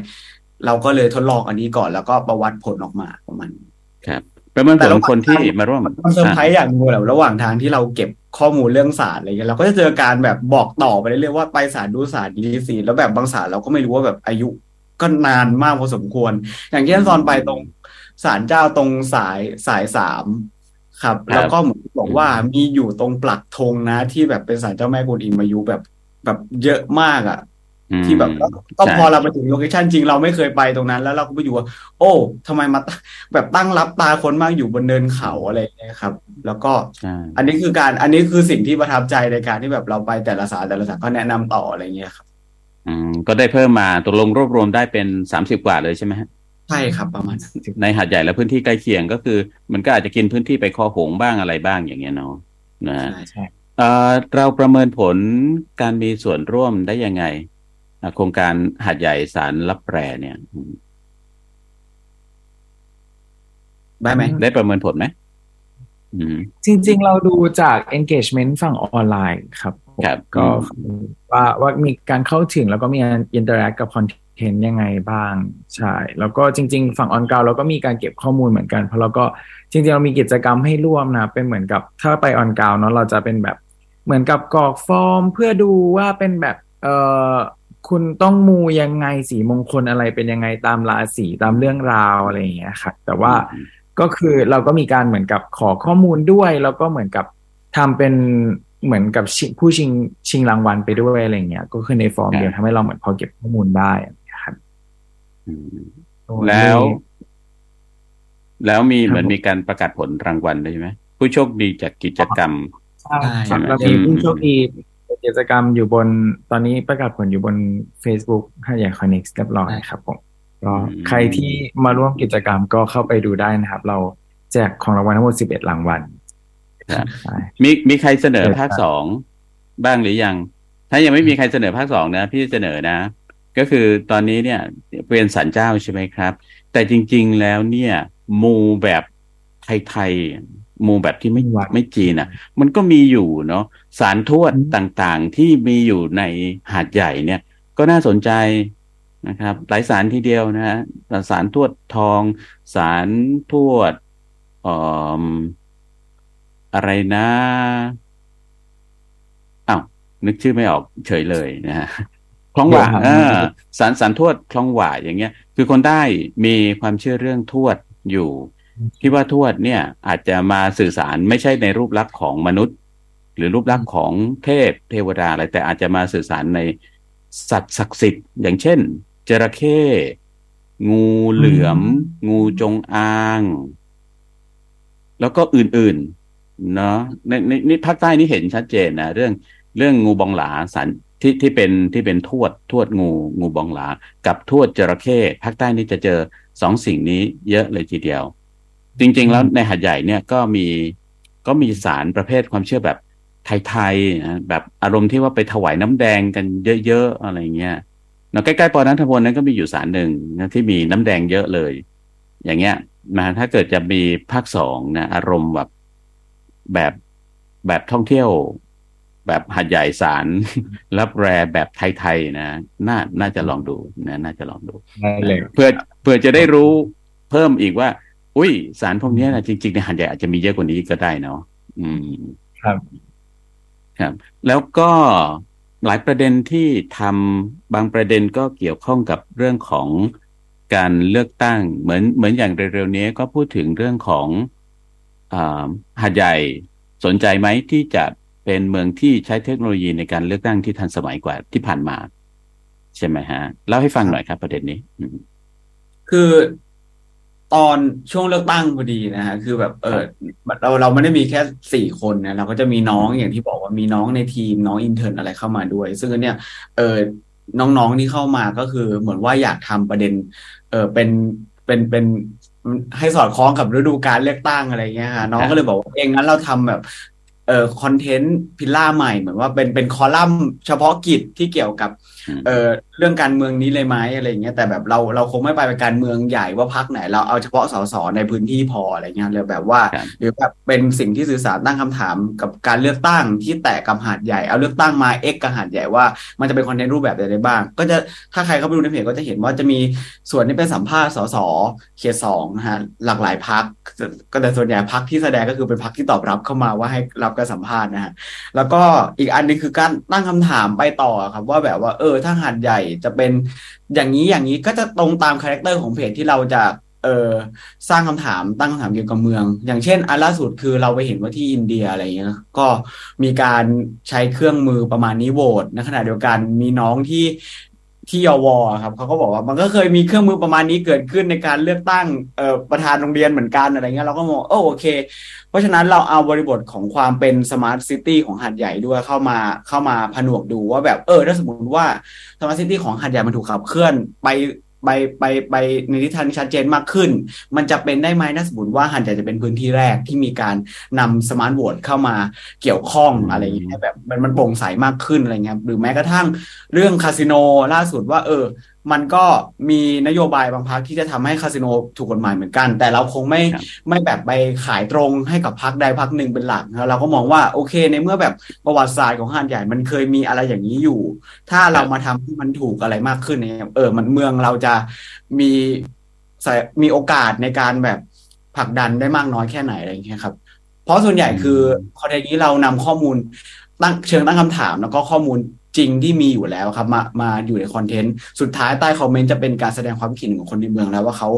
เราก็เลยทดลองอันนี้ก่อนแล้วก็ประเมินผลออกมาประมาณนี้ครับ ประเมินผแต่ลระหว่างคนที่ทางมาร่วมมันเซอร์ไพรส์อย่างนึงแหละระหว่างทางที่เราเก็บข้อมูลเรื่องศาสตร์อะไรเงี้ยเราก็จะเจอการแบบบอกต่อไปเรื่อยๆว่าไปศาลดูศาสตร์ดีสีแล้วแบบบางศาลเราก็ไม่รู้ว่าแบบอายุก็นานมากพอสมควร อย่างเช่นตอนไปตรงศาลเจ้าตรงสายสายสามครับ แล้วก็เหมือนบอกว่ามีอยู่ตรงปลักธงนะที่แบบเป็นศาลเจ้าแม่กวนอิมอายุแบบแบบเยอะมากอะอืม ที่แบบก็ก็ใช่พอเราไปถึงโลเคชันจริงเราไม่เคยไปตรงนั้น แล้วเราก็ไปอยู่ว่า โอ้ทำไมมาตั้งแบบตั้งรับตาคนมากอยู่บนเนินเขาอะไรอย่างเงี้ยครับ แล้วก็ใช่อันนี้คือการอันนี้คือสิ่งที่ประทับใจในการที่แบบเราไปแต่ละสายแต่ละสายก็แนะนำต่ออะไรเงี้ยครับอืมก็ได้เพิ่มมาตกลงรวบรวมได้เป็นสามสิบกว่าเลยใช่ไหมฮะใช่ครับประมาณนั้นในหาดใหญ่และพื้นที่ใกล้เคียงก็คือ มันก็อาจจะกินพื้นที่ไปคอหงบ้างอะไรบ้างอย่างเงี้ยเนาะนะฮะใช่ใช่เอ่อเราประเมินผลการมีส่วนร่วมได้ยังไงอะ โครงการหาดใหญ่สารรับแปรเนี่ยอืมได้ไหมได้ประเมินผลไหมอืมจริง ๆ เราดูจาก engagement ฝั่งออนไลน์ครับผมครับก็อืมว่าว่ามีการเข้าถึงแล้วก็มีการ interact กับคอนเทนต์ยังไงบ้าง ใช่ แล้วก็จริง ๆ ฝั่งออนกราวเราก็มีการเก็บข้อมูลเหมือนกัน เพราะเราก็จริง ๆ เรามีกิจกรรมให้ร่วมนะ เป็นเหมือนกับถ้าไปออนกราวเนาะเราจะเป็นแบบเหมือนกับกรอกฟอร์ม เพื่อดูว่าเป็นแบบเอ่อ คุณต้องมูยังไงสีมงคลอะไรเป็นยังไงตามราศีตามเรื่องราวอะไรอย่างเงี้ยครับแต่ว่าอืมก็คือเราก็มีการเหมือนกับขอข้อมูลด้วย แล้วก็เหมือนกับทำเป็นเหมือนกับชิผู้ชิงชิงรางวัลไปด้วยอะไรเงี้ย ก็คือในฟอร์มครับเดียวทำให้เราเหมือนพอเก็บข้อมูลได้ครับอืมแล้ว แล้วมีครับเหมือนผมมีการประกาศผลรางวัลด้วยใช่ไหมผู้โชคดีจากกิจกรรมใช่ใช่ครับไหมเรามีอืมผู้โชคดี กิจกรรมอยู่บนตอนนี้ประกาศผลอยู่บน Facebook ห้าใหญ่คอนเน็กเรียบร้อยครับผมก็อืมใครที่มาร่วมกิจกรรมก็เข้าไปดูได้นะครับ เราแจกของรางวัลทั้งหมด11รางวัลครับใช่มีมีใครเสนอเออภาคครับสองบ้างหรือยัง ถ้ายังไม่มีใครเสนอภาคสองนะ พี่เสนอนะ ก็คือตอนนี้เนี่ยเป็นสันเจ้าใช่ไหมครับ แต่จริง ๆแล้วเนี่ย มูแบบไทยๆ มูแบบที่ไม่วัดไม่จีนอะ มันก็มีอยู่เนาะสารทวดอืมต่างๆ ที่มีอยู่ในหาดใหญ่เนี่ย ก็น่าสนใจนะครับ หลายสารทีเดียวนะฮะสารทวดทอง สารทวดเอ่ออะไรนะอ้าวนึกชื่อไม่ออกเฉยเลยนะฮะคลองหว่าเดี๋ยวหาเออมาดูสารสารทวดคลองหว่าอย่างเงี้ย คือคนได้มีความเชื่อเรื่องทวดอยู่ ที่ว่าทวดเนี่ยอาจจะมาสื่อสารไม่ใช่ในรูปลักษณ์ของมนุษย์ หรือรูปลักษณ์ของเทพเทวดาอะไรแต่อาจจะมาสื่อสารในสัตว์ศักดิ์สิทธิ์อย่างเช่น จระเข้งูเหลือม งูจงอาง แล้วก็อื่นๆ เนาะในในนี่ภาคใต้นี่เห็นชัดเจนนะเรื่องเรื่องงูบองหลาสันที่ที่เป็นที่เป็นทวดทวดงูงูบองหลา กับทวดจระเข้ภาคใต้นี่จะเจอสองสิ่งนี้เยอะเลยทีเดียว จริง ๆ แล้วในหาดใหญ่เนี่ยก็มีก็มีสารประเภทความเชื่อแบบไทยๆนะแบบอารมณ์ที่ว่าไปถวายน้ำแดงกันเยอะๆอะไรเงี้ยเนาะใกล้ๆปอนันทพลนั้นก็มีอยู่สารหนึ่งนะที่มีน้ำแดงเยอะเลย อย่างเงี้ยนะถ้าเกิดจะมีภาคสองนะอารมณ์แบบแบบแบบท่องเที่ยว แบบหัดใหญ่สารรับแรแบบไทยๆนะน่าน่าจะลองดูนะ น่าจะลองดูได้เลยเพื่อเพื่อจะได้รู้เพิ่มอีกว่า อุ้ย สารพวกเนี้ยนะจริงๆในหันใหญ่อาจจะมีเยอะกว่านี้ก็ได้เนาะอืม ครับครับ แล้วก็หลายประเด็นที่ทำบางประเด็นก็เกี่ยวข้องกับเรื่องของการเลือกตั้ง เหมือนเหมือนอย่างเร็วๆนี้ก็พูดถึงเรื่องของอาหาดใหญ่สนใจไหมที่จะเป็นเมืองที่ใช้เทคโนโลยีในการเลือกตั้งที่ทันสมัยกว่าที่ผ่านมา ใช่ไหมฮะเล่าให้ฟังหน่อยครับประเด็นนี้อืมคือ ตอนช่วงเลือกตั้งพอดีนะฮะคือแบบเออเราเราไม่ได้มีแค่สี่คนนะเราก็จะมีน้องอย่างที่บอกว่ามีน้องในทีมน้อง intern อะไรเข้ามาด้วย ซึ่งอันเนี่ยเออน้องๆที่เข้ามาก็คือเหมือนว่าอยากทำประเด็น เออเป็นเป็นเป็นให้สอดคล้องกับฤดูกาลเลือกตั้งอะไรเงี้ยฮะน้องก็เลยบอกว่าเอองั้นเราทำแบบเอ่อ content pillar ใหม่เหมือนว่าเป็นเป็นคอลัมน์เฉพาะกิจที่เกี่ยวกับอืมเอ่อเรื่องการเมืองนี้เลยไหมอะไรเงี้ยแต่แบบเราเราคงไม่ไปเป็นการเมืองใหญ่ว่าพักไหน เราเอาเฉพาะสสในพื้นที่พออะไรเงี้ยเลยแบบว่า หรือแบบเป็นสิ่งที่สื่อสารตั้งคำถามกับการเลือกตั้งที่แตกกับหาดใหญ่เอาเลือกตั้งมาเอ็กกับหาดใหญ่ว่ามันจะเป็นคอนเทนต์รูปแบบใดได้บ้าง ก็จะถ้าใครเข้าไปดูในเพจก็จะเห็นว่าจะมีส่วนที่เป็นสัมภาษณ์สสเขตสองนะฮะหลากหลายพักก็แต่ส่วนใหญ่พักที่แสดงก็คือเป็นพักที่ตอบรับเข้ามาว่าให้รับการสัมภาษณ์นะฮะแล้วก็อีกอันนึงคือการตั้งคำถามไปต่อครับว่าแบบว่าเออถ้าหาดใหญ่จะเป็นอย่างนี้อย่างนี้ก็จะตรงตาม character ของเพจที่เราจะเออสร้างคำถามตั้งคำถามเกี่ยวกับเมือง อย่างเช่นอันล่าสุดคือเราไปเห็นว่าที่อินเดียอะไรอย่างเงี้ยก็มีการใช้เครื่องมือประมาณนี้โหวตในขณะเดียวกันมีน้องที่ ที่ญ.ว.ครับเขาก็บอกว่ามันก็เคยมีเครื่องมือประมาณนี้เกิดขึ้นในการเลือกตั้งประธานโรงเรียนเหมือนกันอะไรเงี้ยเราก็มองโอ้โอเค เพราะฉะนั้นเราเอาบริบทของความเป็น smart city ของหาดใหญ่ด้วยเข้ามาเข้ามาผนวกดูว่าแบบเออถ้าสมมติว่า smart city ของหาดใหญ่มันถูกขับเคลื่อนไป ไปไปไปในทิศทางที่ชัดเจนมากขึ้น มันจะเป็นได้ไหมถ้าสมมติว่าหาดใหญ่จะเป็นพื้นที่แรกที่มีการนำ smart vote เข้ามาเกี่ยวข้องอะไรอย่างเงี้ยแบบมันมันโปร่งใสมากขึ้นอะไรเงี้ยหรือแม้กระทั่งเรื่องคาสิโนล่าสุดว่าเออ มันก็มีนโยบายบางพรรคที่จะทำให้คาสิโนถูกกฎหมายเหมือนกัน แต่เราคงไม่ครับไม่แบบไปขายตรงให้กับพักใดพักหนึ่งเป็นหลักนะเราก็มองว่าโอเค ในเมื่อแบบประวัติศาสตร์ของหาดใหญ่มันเคยมีอะไรอย่างนี้อยู่ ถ้าเรามาทำให้มันถูกอะไรมากขึ้นเนี่ยเออมันเมืองเราจะมีสายมีโอกาสในการแบบผลักดันได้มากน้อยแค่ไหนอะไรอย่างเงี้ยครับ เพราะส่วนใหญ่คือคอนเทนต์นี้เรานำข้อมูลตั้งเชิงตั้งคำถามแล้วก็ข้อมูล จริงที่มีอยู่แล้วครับ มามาอยู่ในคอนเทนต์สุดท้ายใต้คอมเมนต์จะเป็นการแสดงความคิดเห็นของคนในเมืองแล้วว่าเขา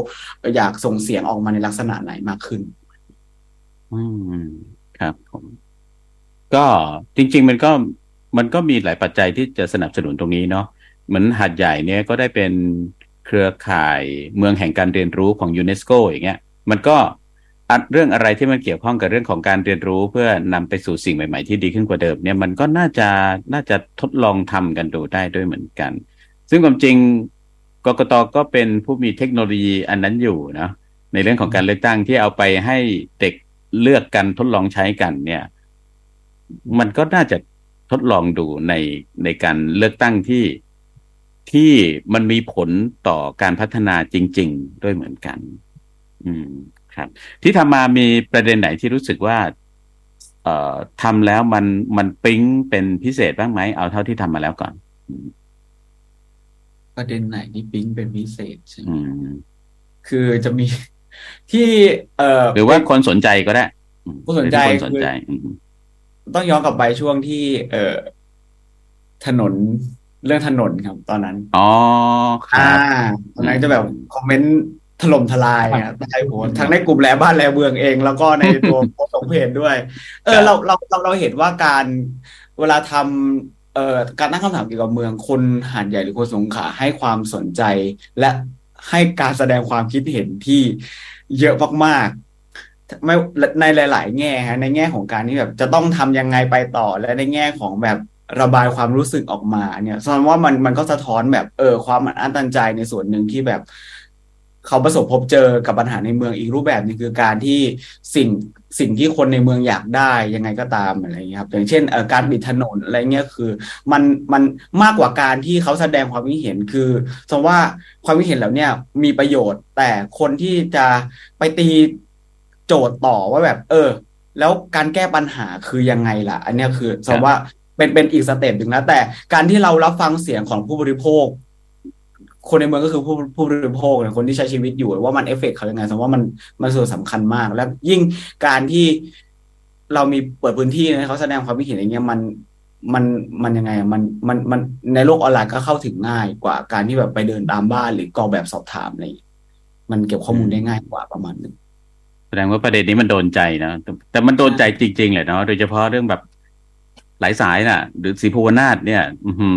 อยากส่งเสียงออกมาในลักษณะไหนมากขึ้น อืมครับผมก็จริง ๆ มันก็มันก็มีหลายปัจจัยที่จะสนับสนุนตรงนี้เนาะเหมือนหาดใหญ่เนี่ยก็ได้เป็นเครือข่ายเมืองแห่งการเรียนรู้ของยูเนสโกอย่างเงี้ย มันก็ อัดเรื่องอะไรที่มันเกี่ยวข้องกับเรื่องของการเรียนรู้ เพื่อนำไปสู่สิ่งใหม่ ๆ ที่ดีขึ้นกว่าเดิมเนี่ยมันก็น่าจะน่าจะทดลองทำกันดูได้ด้วยเหมือนกัน ซึ่งความจริงกกตก็เป็นผู้มีเทคโนโลยีอันนั้นอยู่เนาะในเรื่องของการเลือกตั้งที่เอาไปให้เด็กเลือกกันทดลองใช้กัน เนี่ย มันก็น่าจะทดลองดูในในการเลือกตั้งที่ที่มันมีผลต่อการพัฒนาจริง ๆ ด้วยเหมือนกัน อืม ครับ ที่ทำมามีประเด็นไหนที่รู้สึกว่า เอ่อทำแล้วมันมันปิ๊งเป็นพิเศษบ้างไหมเอาเท่าที่ทำมาแล้วก่อน ประเด็นไหนที่ปิ๊งเป็นพิเศษใช่ไหมอืมคือจะมีที่ เอ่อหรือว่าคนสนใจก็ได้อืมคนสนใจหรือที่คนสนใจอืมต้องย้อนกลับไปช่วงที่ เอ่อถนนเรื่องถนนครับ ตอนนั้น อ๋อคอ่ารับตอนนั้นจะแบบคอมเมนต์ ถล่มทลายครับใช่โหทั้งในกลุ่มแลบ้านแลเมืองเอง แล้วก็ในตัวโพสต์ของเพจด้วย เออเราเราเราเราเห็นว่าการเวลาทำเอ่อการตั้งคำถามเกี่ยวกับเมืองคนหาดใหญ่หรือคนสงขลาให้ความสนใจ และให้การแสดงความคิดเห็นที่เยอะมากๆไม่ในหลาย ๆ แง่ฮะในแง่ของการที่แบบจะต้องทำยังไงไปต่อและในแง่ของแบบระบายความรู้สึกออกมาเนี่ยส่วนว่ามันมันก็สะท้อนแบบเออความอัดอั้นตันใจในส่วนหนึ่งที่แบบ เขาประสบพบเจอกับปัญหาในเมืองอีกรูปแบบหนึ่งคือการที่สิ่งสิ่งที่คนในเมืองอยากได้ยังไงก็ตามอะไรเงี้ยครับอย่างเช่นเอ่อการปิดถนนอะไรเงี้ยคือมันมันมากกว่าการที่เขาแสดงความคิดเห็นคือสมว่าความคิดเห็นแล้วเนี่ยมีประโยชน์ แต่คนที่จะไปตีโจทย์ต่อว่าแบบ เออ แล้วการแก้ปัญหาคือยังไงล่ะ อันเนี้ยคือสมว่าเป็นเป็นอีก step หนึ่งนะแต่การที่เรารับฟังเสียงของผู้บริโภค คนในเมืองก็คือผู้ผู้บริโภคเนี่ยคนที่ใช้ชีวิตอยู่ว่ามันเอฟเฟกต์เขายังไงสมมติว่ามันมันส่วนสำคัญมาก และยิ่งการที่เรามีเปิดพื้นที่ให้เขาแสดงความคิดเห็นอย่างเงี้ยมันมันมันยังไงมันมันมันในโลกออนไลน์ก็เข้าถึงง่ายกว่าการที่แบบไปเดินตามบ้านหรือกรอกแบบสอบถามอะไรอย่างเงี้ยมันเก็บข้อมูลได้ง่ายกว่าประมาณนึงแสดงว่าประเด็นนี้มันโดนใจนะแต่มันโดนใจจริง ๆ แหละเนาะโดยเฉพาะเรื่องแบบหลายสายน่ะ หรือสีภูวนาถเนี่ย อื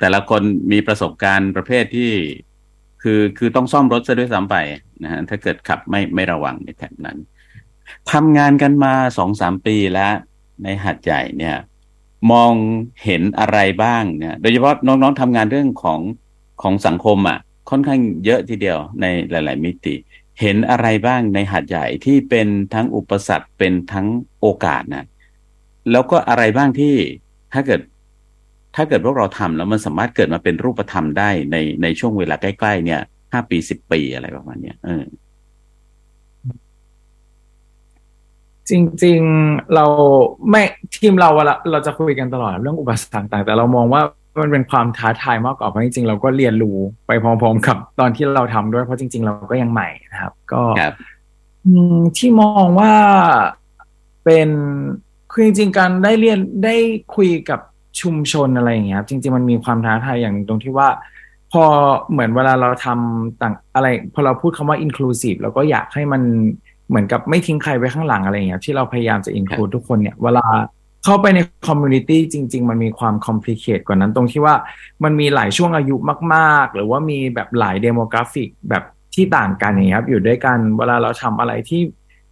แต่ละคนมีประสบการณ์ประเภทที่ คือคือต้องซ่อมรถซะด้วยซ้ำไปนะฮะถ้าเกิดขับไม่ไม่ระวังในแถบนั้นทำงานกันมาสองสามปีแล้วในหัดใหญ่เนี่ย มองเห็นอะไรบ้างเนี่ย โดยเฉพาะน้องๆทำงานเรื่องของของสังคมอะ ค่อนข้างเยอะทีเดียวในหลาย ๆ มิติ เห็นอะไรบ้างในหัดใหญ่ที่เป็นทั้งอุปสรรคเป็นทั้งโอกาสนะแล้วก็อะไรบ้างที่ถ้าเกิด ถ้าเกิดพวกเราทำแล้วมันสามารถเกิดมาเป็นรูปธรรมได้ในในช่วงเวลาใกล้ๆเนี่ยห้าปีสิบปีอะไรประมาณเนี้ยเออจริง ๆเราไม่ทีมเราเวลาเราจะคุยกันตลอดเรื่องอุปสรรคต่างๆแต่เรามองว่ามันเป็นความท้าทายมากกว่าเพราะจริงๆเราก็เรียนรู้ไปพร้อมๆกับตอนที่เราทำด้วยเพราะจริง ๆ เราก็ยังใหม่นะครับ ก็ครับอืมที่มองว่าเป็นคือจริงๆการได้เรียนได้คุยกับ ชุมชนอะไรอย่างเงี้ยครับจริง ๆ มันมีความท้าทายอย่างหนึ่งตรงที่ว่า พอเหมือนเวลาเราทำงานอะไร พอเราพูดคำว่า inclusive เราก็อยากให้มันเหมือนกับไม่ทิ้งใครไว้ข้างหลังอะไรอย่างเงี้ยที่เราพยายามจะ include ทุกคนเนี่ยเวลาเข้าไปใน community จริง ๆ มันมีความ complicate กว่านั้นตรงที่ว่ามันมีหลายช่วงอายุมาก ๆ หรือว่ามีแบบหลาย demographic แบบที่ต่างกันอย่างเงี้ยครับอยู่ด้วยกันเวลาเราทำอะไรที่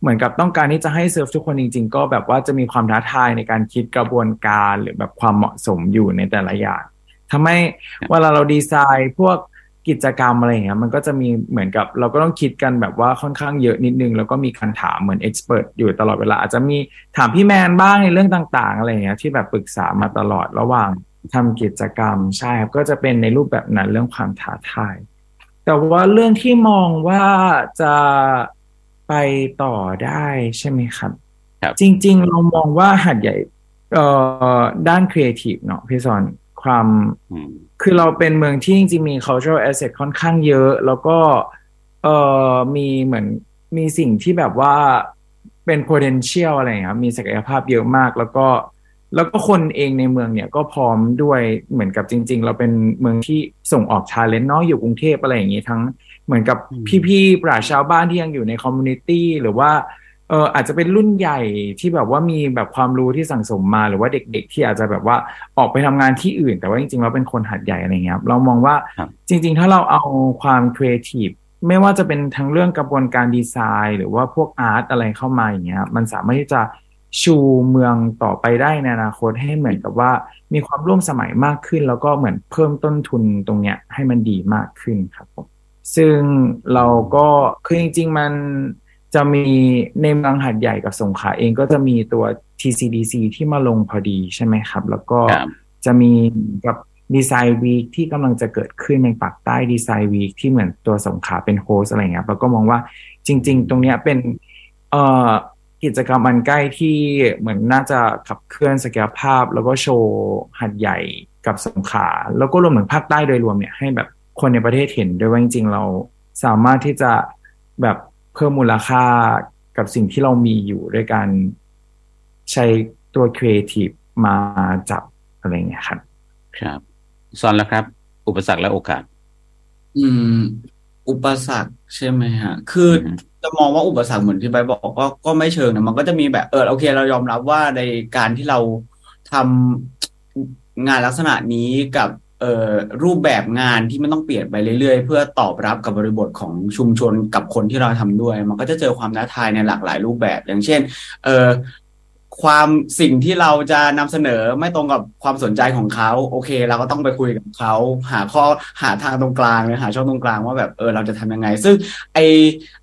เหมือนกับต้องการที่จะให้เซิร์ฟทุกคนจริง ๆ ก็แบบว่าจะมีความท้าทายในการคิดกระบวนการหรือแบบความเหมาะสมอยู่ในแต่ละอย่างทำให้เวลาเราดีไซน์พวกกิจกรรมอะไรอย่างเงี้ยมันก็จะมีเหมือนกับเราก็ต้องคิดกันแบบว่าค่อนข้างเยอะนิดนึง แล้วก็มีการถามเหมือนเอ็กซ์เพรสอยู่ตลอดเวลา อาจจะมีถามพี่แมนบ้างในเรื่องต่างๆ อะไรอย่างเงี้ยที่แบบปรึกษามาตลอดระหว่างทำกิจกรรมใช่ครับก็จะเป็นในรูปแบบนั้นเรื่องความท้าทาย แต่ว่าเรื่องที่มองว่าจะ ไปต่อได้ใช่ไหมครับ ครับ จริง ๆ เรามองว่าหัดใหญ่เอ่อด้านครีเอทีฟเนาะพี่สอนความอืมคือเราเป็นเมืองที่จริงๆมี cultural asset ค่อนข้างเยอะ แล้วก็เอ่อมีเหมือนมีสิ่งที่แบบว่าเป็น potential อะไรอย่างเงี้ยครับ มีศักยภาพเยอะมาก แล้วก็แล้วก็คนเองในเมืองเนี่ยก็พร้อมด้วยเหมือนกับจริง ๆ เราเป็นเมืองที่ส่งออก talent เนาะอยู่กรุงเทพอะไรอย่างงี้ทั้ง เหมือนกับอืมพี่ๆปราชญ์ชาวบ้านที่ยังอยู่ใน community หรือว่าเอออาจจะเป็นรุ่นใหญ่ที่แบบว่ามีแบบความรู้ที่สั่งสมมา หรือว่าเด็ก ๆ ที่อาจจะแบบว่าออกไปทำงานที่อื่น แต่ว่าจริงๆเราเป็นคนหาดใหญ่อะไรเงี้ยครับเรามองว่าครับจริง ๆ ถ้าเราเอาความครีเอทีฟไม่ว่าจะเป็นทั้งเรื่องกระบวนการดีไซน์ หรือว่าพวก art อะไรเข้ามาอย่างเงี้ยครับมันสามารถที่จะชูเมืองต่อไปได้ในอนาคตให้เหมือนกับว่ามีความร่วมสมัยมากขึ้น แล้วก็เหมือนเพิ่มต้นทุนตรงเนี้ยให้มันดีมากขึ้นครับผม ซึ่งเราก็คือจริง ๆ มันจะมีในเมืองหัดใหญ่กับสงขลาเองก็จะมีตัว TCDC ที่มาลงพอดีใช่ไหมครับ แล้วก็ครับจะมีกับดีไซน์วีคที่กำลังจะเกิดขึ้นในปากใต้ดีไซน์วีคที่เหมือนตัวสงขลาเป็นโฮสอะไรเงี้ยเราก็มองว่าจริง ๆ ตรงเนี้ยเป็นเอ่อกิจกรรมอันใกล้ที่เหมือนน่าจะขับเคลื่อนศักยภาพ แล้วก็โชว์หาดใหญ่กับสงขลาแล้วก็รวมถึงภาคใต้โดยรวมเนี่ยให้แบบ คนในประเทศเห็นด้วยว่าจริงๆเราสามารถที่จะแบบเพิ่มมูลค่ากับสิ่งที่เรามีอยู่ด้วยการใช้ตัวครีเอทีฟมาจับอะไรเงี้ยครับ ครับซอนแล้วครับ อุปสรรคและโอกาส อืม อุปสรรคใช่ไหมฮะ คืออมจะมองว่าอุปสรรคเหมือนที่ใบบอกก็ก็ไม่เชิงนะมันก็จะมีแบบเออโอเค เรายอมรับว่าในการที่เราทำงานลักษณะนี้กับเอ่อ รูปแบบงานที่มันต้องเปลี่ยนไปเรื่อยๆ เพื่อตอบรับกับบริบทของชุมชนกับคนที่เราทำด้วย มันก็จะเจอความท้าทายในหลากหลายรูปแบบ อย่างเช่นเออความสิ่งที่เราจะนำเสนอไม่ตรงกับความสนใจของเขาโอเค เราก็ต้องไปคุยกับเขาหาข้อหาทางตรงกลางหาช่องตรงกลางว่าแบบเออเราจะทำยังไง ซึ่งไอ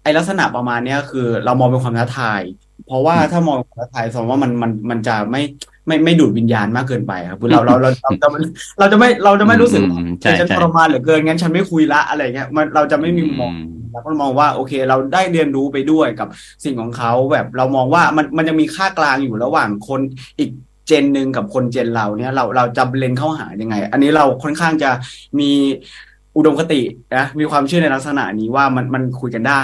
ไอลักษณะประมาณเนี้ยคือ เรามองเป็นความท้าทาย เพราะว่าถ้ามองเป็นความท้าทายแสดงว่ามันมันมันจะไม่ไม่ไม่ดูดวิญญาณมากเกินไปครับคือเราเราเราเราจะไม่เราจะไม่เราจะไม่รู้สึกอืมใช่ฉันใช่ทรมานเหลือเกินงั้นฉันไม่คุยละอะไรเงี้ยมันเราจะไม่มีมุมมองเราก็มองว่าโอเค เราได้เรียนรู้ไปด้วยกับสิ่งของเขาแบบเรามองว่ามันมันจะมีค่ากลางอยู่ระหว่างคนอีกเจนหนึ่งกับคนเจนเราเนี่ยเราเราจะเบลนเข้าหายังไง อันนี้เราค่อนข้างจะมีอุดมคตินะมีความเชื่อในลักษณะนี้ว่ามันมันคุยกันได้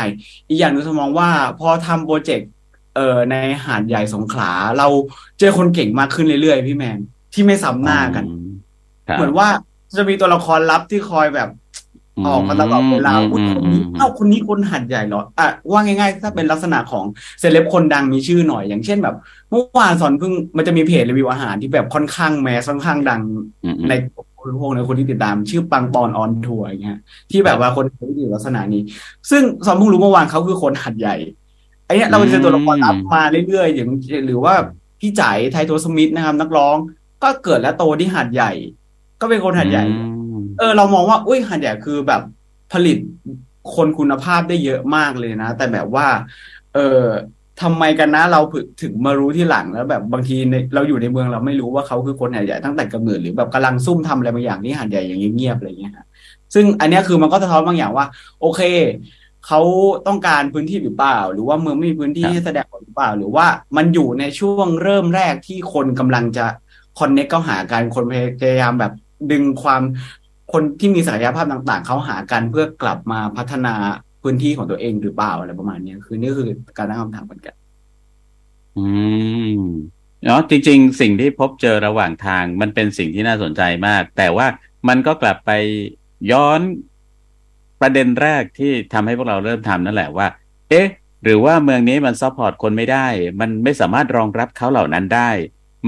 อีกอย่างหนึงสมองว่าพอทำโปรเจกต์ เอ่อในหาดใหญ่สงขลา เราเจอคนเก่งมากขึ้นเรื่อยๆพี่แมนที่ไม่ซ้ำหน้ากันครับเหมือนว่าจะมีตัวละครลับที่คอยแบบออกมาตลอดเวลาอืมอุ๊ยคนอืนี้มเอ้าคนนี้คนหัดใหญ่เหรออะว่าง่ายๆ ถ้าเป็นลักษณะของเซเลบคนดังมีชื่อหน่อย อย่างเช่นแบบเมื่อวานสอนเพิ่งมันจะมีเพจรีวิวอาหารที่แบบค่อนข้าง mass ค่อนข้างดังอืมในคนพวกในคนที่ติดตามชื่อปังปอนออนทัวร์อย่างเงี้ยที่แบบว่าคนที่อยู่ลักษณะนี้ ซึ่งสอนเพิ่งรู้เมื่อวานเขาคือคนหาดใหญ่ ไอ้เนี้ยเราจะเจอตัวละครลับมาเรื่อยๆอย่างหรือว่าพี่จ๋ายไททศมิตรนะครับ นักร้อง ก็เกิดและโตที่หาดใหญ่ ก็เป็นคนหาดใหญ่อืมเออ เรามองว่าอุ้ยหาดใหญ่คือแบบผลิตคนคุณภาพได้เยอะมากเลยนะ แต่แบบว่า เออทำไมกันนะเราถึงมารู้ที่หลังแล้ว แบบบางทีในเราอยู่ในเมืองเราไม่รู้ว่าเขาคือคนหัดใหญ่ตั้งแต่กำเนิดหรือแบบกำลังซุ่มทำอะไรบางอย่างที่หัดใหญ่อย่างเงียบๆอะไรอย่างเงี้ยฮะซึ่งอันเนี้ยคือมันก็สะท้อนบางอย่างว่า โอเค เขาต้องการพื้นที่หรือเปล่า หรือว่าเมืองไม่มีพื้นที่ครับให้แสดงออกหรือเปล่า หรือว่ามันอยู่ในช่วงเริ่มแรกที่คนกำลังจะคอนเน็กเข้าหากันคนพยายามแบบดึงความคนที่มีศักยภาพต่าง ๆ เข้าหากันเพื่อกลับมาพัฒนาพื้นที่ของตัวเองหรือเปล่าอะไรประมาณเนี้ยคือนี่คือการตั้งคำถามเหมือนกัน อืมเนาะจริง ๆ สิ่งที่พบเจอระหว่างทางมันเป็นสิ่งที่น่าสนใจมาก แต่ว่ามันก็กลับไปย้อน ประเด็นแรกที่ทำให้พวกเราเริ่มทำนั่นแหละว่า เอ๊ะ หรือว่าเมืองนี้มัน support คนไม่ได้ มันไม่สามารถรองรับเขาเหล่านั้นได้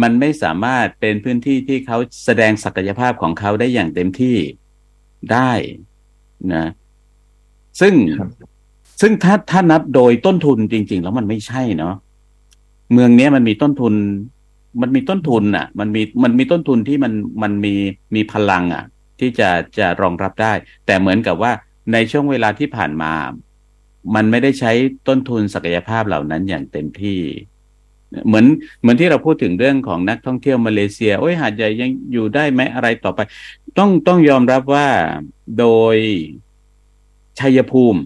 มันไม่สามารถเป็นพื้นที่ที่เขาแสดงศักยภาพของเขาได้อย่างเต็มที่ได้นะ ซึ่งครับซึ่งถ้าถ้านับโดยต้นทุนจริง ๆ แล้วมันไม่ใช่เนาะเมืองเนี้ยมันมีต้นทุน มันมีต้นทุนอะ มันมีมันมีต้นทุนที่มันมันมีมีพลังอะ ที่จะจะรองรับได้ แต่เหมือนกับว่า ในช่วงเวลาที่ผ่านมา มันไม่ได้ใช้ต้นทุนศักยภาพเหล่านั้นอย่างเต็มที่ เหมือนเหมือนที่เราพูดถึงเรื่องของนักท่องเที่ยวมาเลเซีย โอ้ยหาดใหญ่ยังอยู่ได้ไหมอะไรต่อไป ต้องต้องยอมรับว่าโดยชัยภูมิ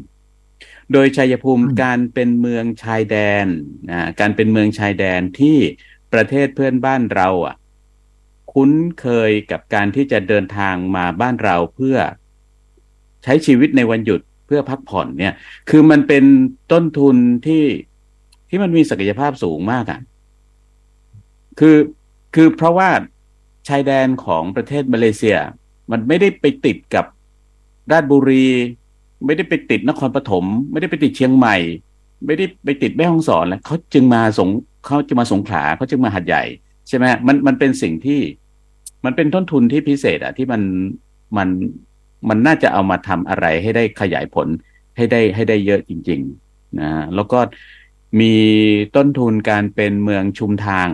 โดยชัยภูมิอืมการเป็นเมืองชายแดนนะการเป็นเมืองชายแดนที่ประเทศเพื่อนบ้านเรา อะ คุ้นเคยกับการที่จะเดินทางมาบ้านเราเพื่อ ใช้ชีวิตในวันหยุดเพื่อพักผ่อนเนี่ย คือมันเป็นต้นทุนที่ที่มันมีศักยภาพสูงมากอะ คือคือเพราะว่าชายแดนของประเทศมาเลเซีย มันไม่ได้ไปติดกับราชบุรี ไม่ได้ไปติดนครปฐมไม่ได้ไปติดเชียงใหม่ ไม่ได้ไปติดแม่ฮ่องสอนแล้วเขาจึงมาสงเขาจะมาสงขลาเขาจึงมาหัดใหญ่ใช่ไหมมันมันเป็นสิ่งที่ มันเป็นต้นทุนที่พิเศษอะที่มันมัน มันน่าจะเอามาทำอะไรให้ได้ขยายผลให้ได้ให้ได้เยอะจริงๆนะแล้วก็มีต้นทุนการเป็นเมืองชุมทาง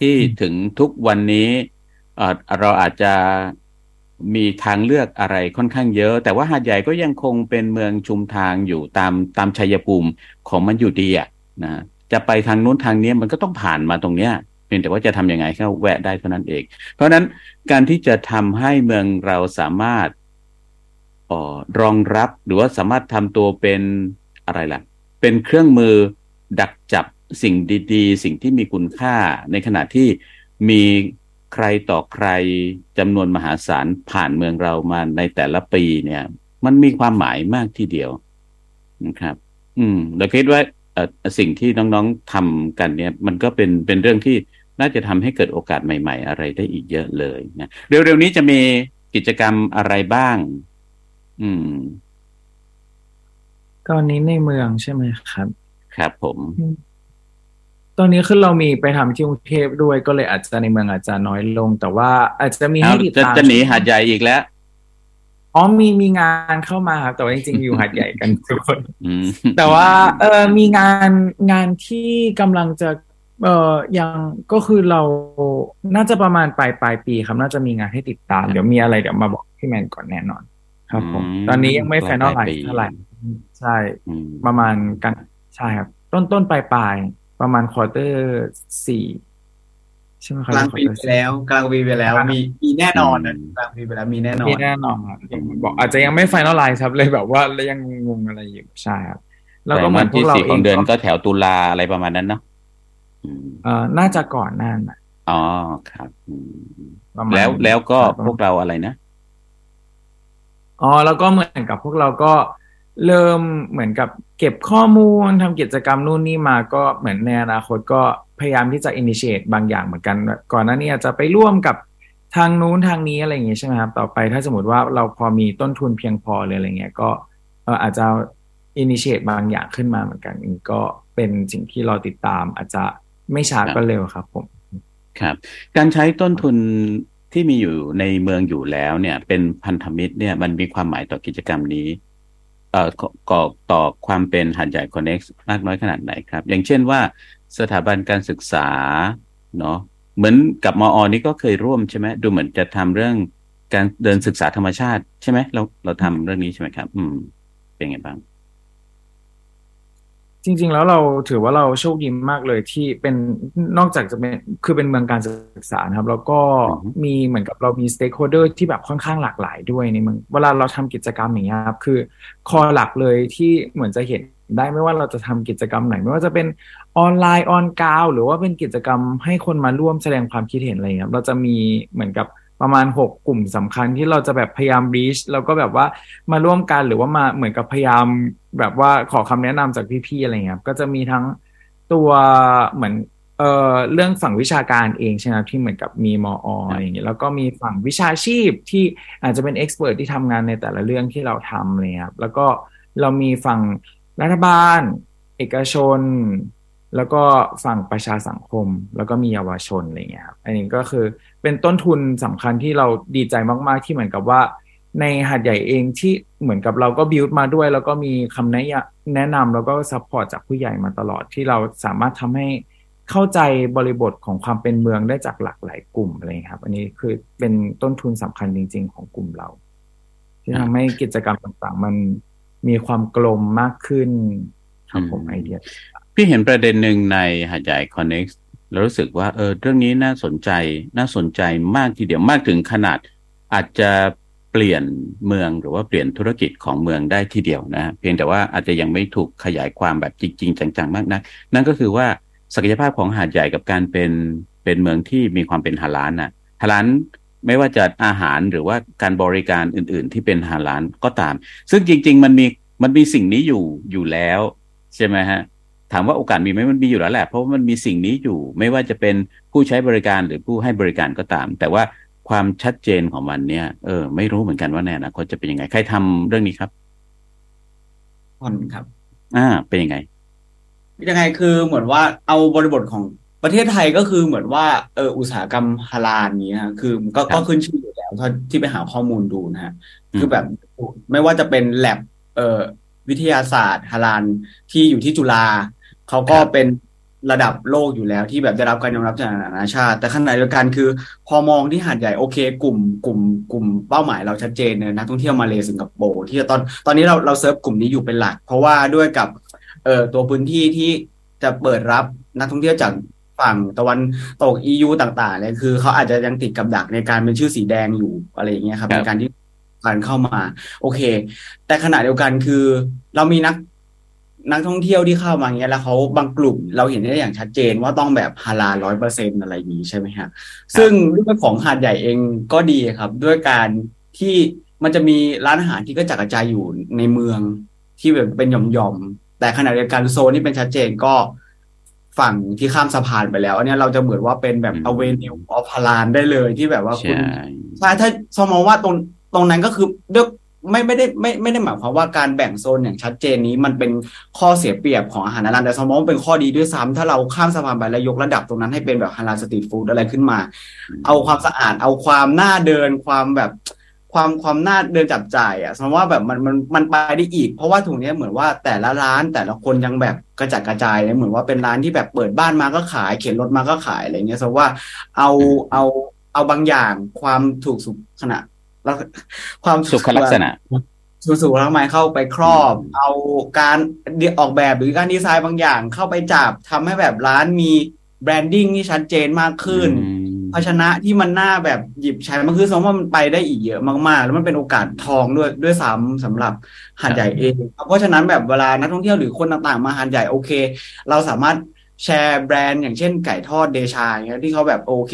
ที่ถึงทุกวันนี้เราอาจจะมีทางเลือกอะไรค่อนข้างเยอะ แต่ว่าหาดใหญ่ก็ยังคงเป็นเมืองชุมทางอยู่ตามตามชัยภูมิของมันอยู่ดีอะนะจะไปทางนู้นทางนี้มันก็ต้องผ่านมาตรงเนี้ย เพียงแต่ว่าจะทำยังไงแค่แวะได้เท่านั้นเอง เพราะฉะนั้นการที่จะทำให้เมืองเราสามารถออรองรับหรือว่าสามารถทำตัวเป็นอะไรล่ะ เป็นเครื่องมือดักจับสิ่งดีๆ สิ่งที่มีคุณค่า ในขณะที่มีใครต่อใครจำนวนมหาศาลผ่านเมืองเรามาในแต่ละปีเนี่ย มันมีความหมายมากทีเดียวนะครับ อืม เราคิดว่าสิ่งที่น้องๆทำกันเนี่ย มันก็เป็นเป็นเรื่องที่ น่าจะทำให้เกิดโอกาสใหม่ ๆ อะไรได้อีกเยอะเลยนะเร็วๆนี้จะมีกิจกรรมอะไรบ้าง อืม ตอนนี้ในเมืองใช่ไหมครับ ครับผม ตอนนี้คือเรามีไปทำที่กรุงเทพด้วยก็เลยอาจจะในเมืองอาจจะน้อยลง แต่ว่าอาจจะมีเอาให้ติดจะตามจะหนีหาดใหญ่อีกแล้วอ๋อมีมีงานเข้ามาครับแต่ว่าจริงๆอยู่หาดใหญ่กันทุกคนอืมแต่ว่า เออมีงานงานที่กำลังจะ เออยังก็คือเราน่าจะประมาณปลายปลายปีครับ น่าจะมีงานให้ติดตาม เดี๋ยวมีอะไรเดี๋ยวมาบอกพี่แมนก่อนแน่นอน ครับผมอืมตอนนี้ยังไม่ final ปลายปีเท่าไหร่ใช่อืมประมาณกันใช่ครับ ต้นต้นปลายปลายประมาณ quarter สี่ใช่ไหมครับกลางปีไปแล้วกลางปีไปแล้ว มีมีแน่นอนนะกลางปีไปแล้วมีแน่นอนมีแน่นอนครับบอกอาจจะยังไม่ไฟนอลไลน์ครับเลยแบบว่าเลยยังงงๆอะไรอยู่ใช่ครับแล้วก็เหมือนพวที่กเราสี่เอของงเดือนก็ก็แถวตุลาอะไรประมาณนั้นเนาะอืม เอ่อน่าจะก่อนหน้านะอ๋อครับอืมประมาณแล้วแล้วก็ครับพวกเราอะไรนะอ๋อแล้วก็เหมือนกับพวกเราก็เริ่มเหมือนกับเก็บข้อมูลทำกิจกรรมนู่นนี่มาก็เหมือนในอนาคตก็พยายามที่จะ initiate บางอย่างเหมือนกัน ก่อนหน้านี้อาจจะไปร่วมกับทางนู้นทางนี้อะไรอย่างเงี้ยใช่ไหมครับ ต่อไปถ้าสมมติว่าเราพอมีต้นทุนเพียงพอเลยอะไรเงี้ยก็เอ่ออาจจะ initiate บางอย่างขึ้นมาเหมือนกันอันนี้ก็เป็นสิ่งที่เราติดตามอาจจะ ไม่ช้าก็เร็วครับผมครับ การใช้ต้นทุนที่มีอยู่ในเมืองอยู่แล้วเนี่ย เป็นพันธมิตรเนี่ยมันมีความหมายต่อกิจกรรมนี้เอ่อก่อก่อต่อความเป็นหาดใหญ่ Connext มากน้อยขนาดไหนครับ อย่างเช่นว่าสถาบันการศึกษาเนาะเหมือนกับม.อ.นี่ก็เคยร่วมใช่ไหมดูเหมือนจะทำเรื่องการเดินศึกษาธรรมชาติ ใช่ไหมเราเราทำเรื่องนี้ใช่ไหมครับ อืม เป็นไงบ้าง จริง ๆ แล้วเราถือว่าเราโชคดีมากเลยที่เป็นนอกจากจะเป็นคือเป็นเมืองการศึกษานะครับ แล้วก็อือฮึมีเหมือนกับเรามี stakeholder ที่แบบค่อนข้างหลากหลายด้วยในเมืองเวลาเราทำกิจกรรมอย่างเงี้ยครับคือคอหลักเลยที่เหมือนจะเห็นได้ไม่ว่าเราจะทำกิจกรรมไหน ไม่ว่าจะเป็นออนไลน์ออนกราวหรือว่าเป็นกิจกรรมให้คนมาร่วมแสดงความคิดเห็นอะไรเงี้ยครับเราจะมีเหมือนกับ ประมาณหกกลุ่มสำคัญที่เราจะแบบพยายามรีชแล้วก็แบบว่ามาร่วมกันหรือว่ามาเหมือนกับพยายามแบบว่าขอคำแนะนำจากพี่ๆอะไรเงี้ยก็จะมีทั้งตัวเหมือนเอ่อเรื่องฝั่งวิชาการเองใช่ไหมที่เหมือนกับมีมออะไรอย่างเงี้ยแล้วก็มีฝั่งวิชาชีพที่อาจจะเป็น expert ที่ทำงานในแต่ละเรื่องที่เราทำเลยครับแล้วก็เรามีฝั่งรัฐบาล เอกชน แล้วก็ฝั่งประชาสังคม แล้วก็มีเยาวชนอะไรเงี้ยครับอันนี้ก็คือ เป็นต้นทุนสำคัญที่เราดีใจมากๆที่เหมือนกับว่า ในหาดใหญ่เองที่เหมือนกับเราก็ build มาด้วย แล้วก็มีคำแนะแนะนำแล้วก็ support จากผู้ใหญ่มาตลอดที่เราสามารถทำให้เข้าใจบริบทของความเป็นเมืองได้จากหลากหลายกลุ่มอะไรครับ อันนี้คือเป็นต้นทุนสำคัญจริง ๆ ของกลุ่มเรา ที่ทำให้กิจกรรมต่างๆ มันมีความกลมมากขึ้นครับผมไอเดียพี่เห็นประเด็นหนึ่งในหาดใหญ่คอนเน็ก ซ์แล้วรู้สึกว่าเออเรื่องนี้น่าสนใจน่าสนใจมากทีเดียวมากถึงขนาดอาจจะเปลี่ยนเมืองหรือว่าเปลี่ยนธุรกิจของเมืองได้ทีเดียวนะเพียงแต่ว่าอาจจะยังไม่ถูกขยายความแบบจริง ๆ จังๆมากนะนั่นก็คือว่าศักยภาพของหาดใหญ่กับการเป็นเป็นเมืองที่มีความเป็นฮาลานน่ะฮาลานไม่ว่าจะอาหารหรือว่าการบริการอื่น ๆ ที่เป็นฮาลานก็ตาม ซึ่งจริง ๆ มันมีมันมีสิ่งนี้อยู่อยู่แล้ว ใช่ไหมฮะ ถามว่าโอกาสมีไหมมันมีอยู่แล้วแหละ เพราะว่ามันมีสิ่งนี้อยู่ ไม่ว่าจะเป็นผู้ใช้บริการหรือผู้ให้บริการก็ตาม แต่ว่าความชัดเจนของมันเนี่ย เออ ไม่รู้เหมือนกันว่าแน่นะเขาจะเป็นยังไง ใครทำเรื่องนี้ครับพอนครับ อ่า เป็นยังไงยังไงคือเหมือนว่าเอาบริบทของประเทศไทยก็คือเหมือนว่าเอออุตสาหกรรมฮาลาลนี้ฮะคือก็ก็ขึ้นชื่ออยู่แล้วที่ไปหาข้อมูลดูนะฮะคือแบบไม่ว่าจะเป็นแลบเอ่อวิทยาศาสตร์ฮาลาลที่อยู่ที่จุฬา เขาก็เป็นระดับโลกอยู่แล้วที่แบบได้รับการยอมรับจากนานาชาติ แต่ขณะเดียวกันคือ พอมองที่หาดใหญ่โอเค กลุ่มกลุ่มกลุ่มเป้าหมายเราชัดเจนเนี่ยนักท่องเที่ยวมาเลสิงคโปร์ที่ตอนตอนนี้เราเราเซิร์ฟกลุ่มนี้อยู่เป็นหลัก เพราะว่าด้วยกับเอ่อตัวพื้นที่ที่จะเปิดรับนักท่องเที่ยวจากฝั่งตะวันตก EU ต่างๆเนี่ยคือเขาอาจจะยังติดกับดักในการเป็นชื่อสีแดงอยู่อะไรอย่างเงี้ยครับในการที่การเข้ามา โอเค แต่ขณะเดียวกันคือ เรามีนัก นักท่องเที่ยวที่เข้ามาเงี้ยแล้วเขาบางกลุ่มเราเห็นได้อย่างชัดเจนว่าต้องแบบฮาลาร้อยเปอร์เซ็นอะไรนี้ใช่ไหมฮะซึ่งเรื่องของหาดใหญ่เองก็ดีครับ ด้วยการที่มันจะมีร้านอาหารที่กระจัดกระจายอยู่ในเมืองที่แบบเป็นหย่อมแต่ขณะเดียวกันโซนที่เป็นชัดเจนก็ฝั่งที่ข้ามสะพานไปแล้ว อันนี้เราจะเหมือนว่าเป็นแบบ avenue of ฮาลาลได้เลยที่แบบว่าคุณใช่ถ้าสมมติว่าตรงตรงนั้นก็คือด้วย ไม่ไม่ได้ไม่ไม่ได้หมายความว่าการแบ่งโซนอย่างชัดเจนนี้มันเป็นข้อเสียเปรียบของอาหารฮาลาลแต่สมมติว่าเป็นข้อดีด้วยซ้ำถ้าเราข้ามสะพานไปแล้วยกระดับตรงนั้นให้เป็นแบบฮาลาล street food อะไรขึ้นมา เอาความสะอาดเอาความน่าเดินความแบบความความน่าเดินจับจ่ายอะสมมติว่าแบบมันมันมันไปได้อีก เพราะว่าถุงนี้เหมือนว่าแต่ละร้านแต่ละคนยังแบบกระจัดกระจายเหมือนว่าเป็นร้านที่แบบเปิดบ้านมาก็ขาย เข็นรถมาก็ขายอะไรเงี้ยสมมติว่าเอาเอาเอาบางอย่างความถูกสุขขณะ ความสุขลักษณะสุสุขลักษณะเข้าไปครอบ เอาการออกแบบหรือการดีไซน์บางอย่างเข้าไปจับทำให้แบบร้านมีbranding ที่ชัดเจนมากขึ้น ภาชนะที่มันน่าแบบหยิบใช้มันคือสมมติว่ามันไปได้อีกเยอะมากๆ แล้วมันเป็นโอกาสทองด้วยด้วยซ้ำสำหรับหาดใหญ่เองเพราะฉะนั้นแบบเวลานักท่องเที่ยวหรือคนต่างๆ มาหาดใหญ่โอเค เราสามารถแชร์แบรนด์อย่างเช่นไก่ทอดเดชาเงี้ยที่เขาแบบโอเค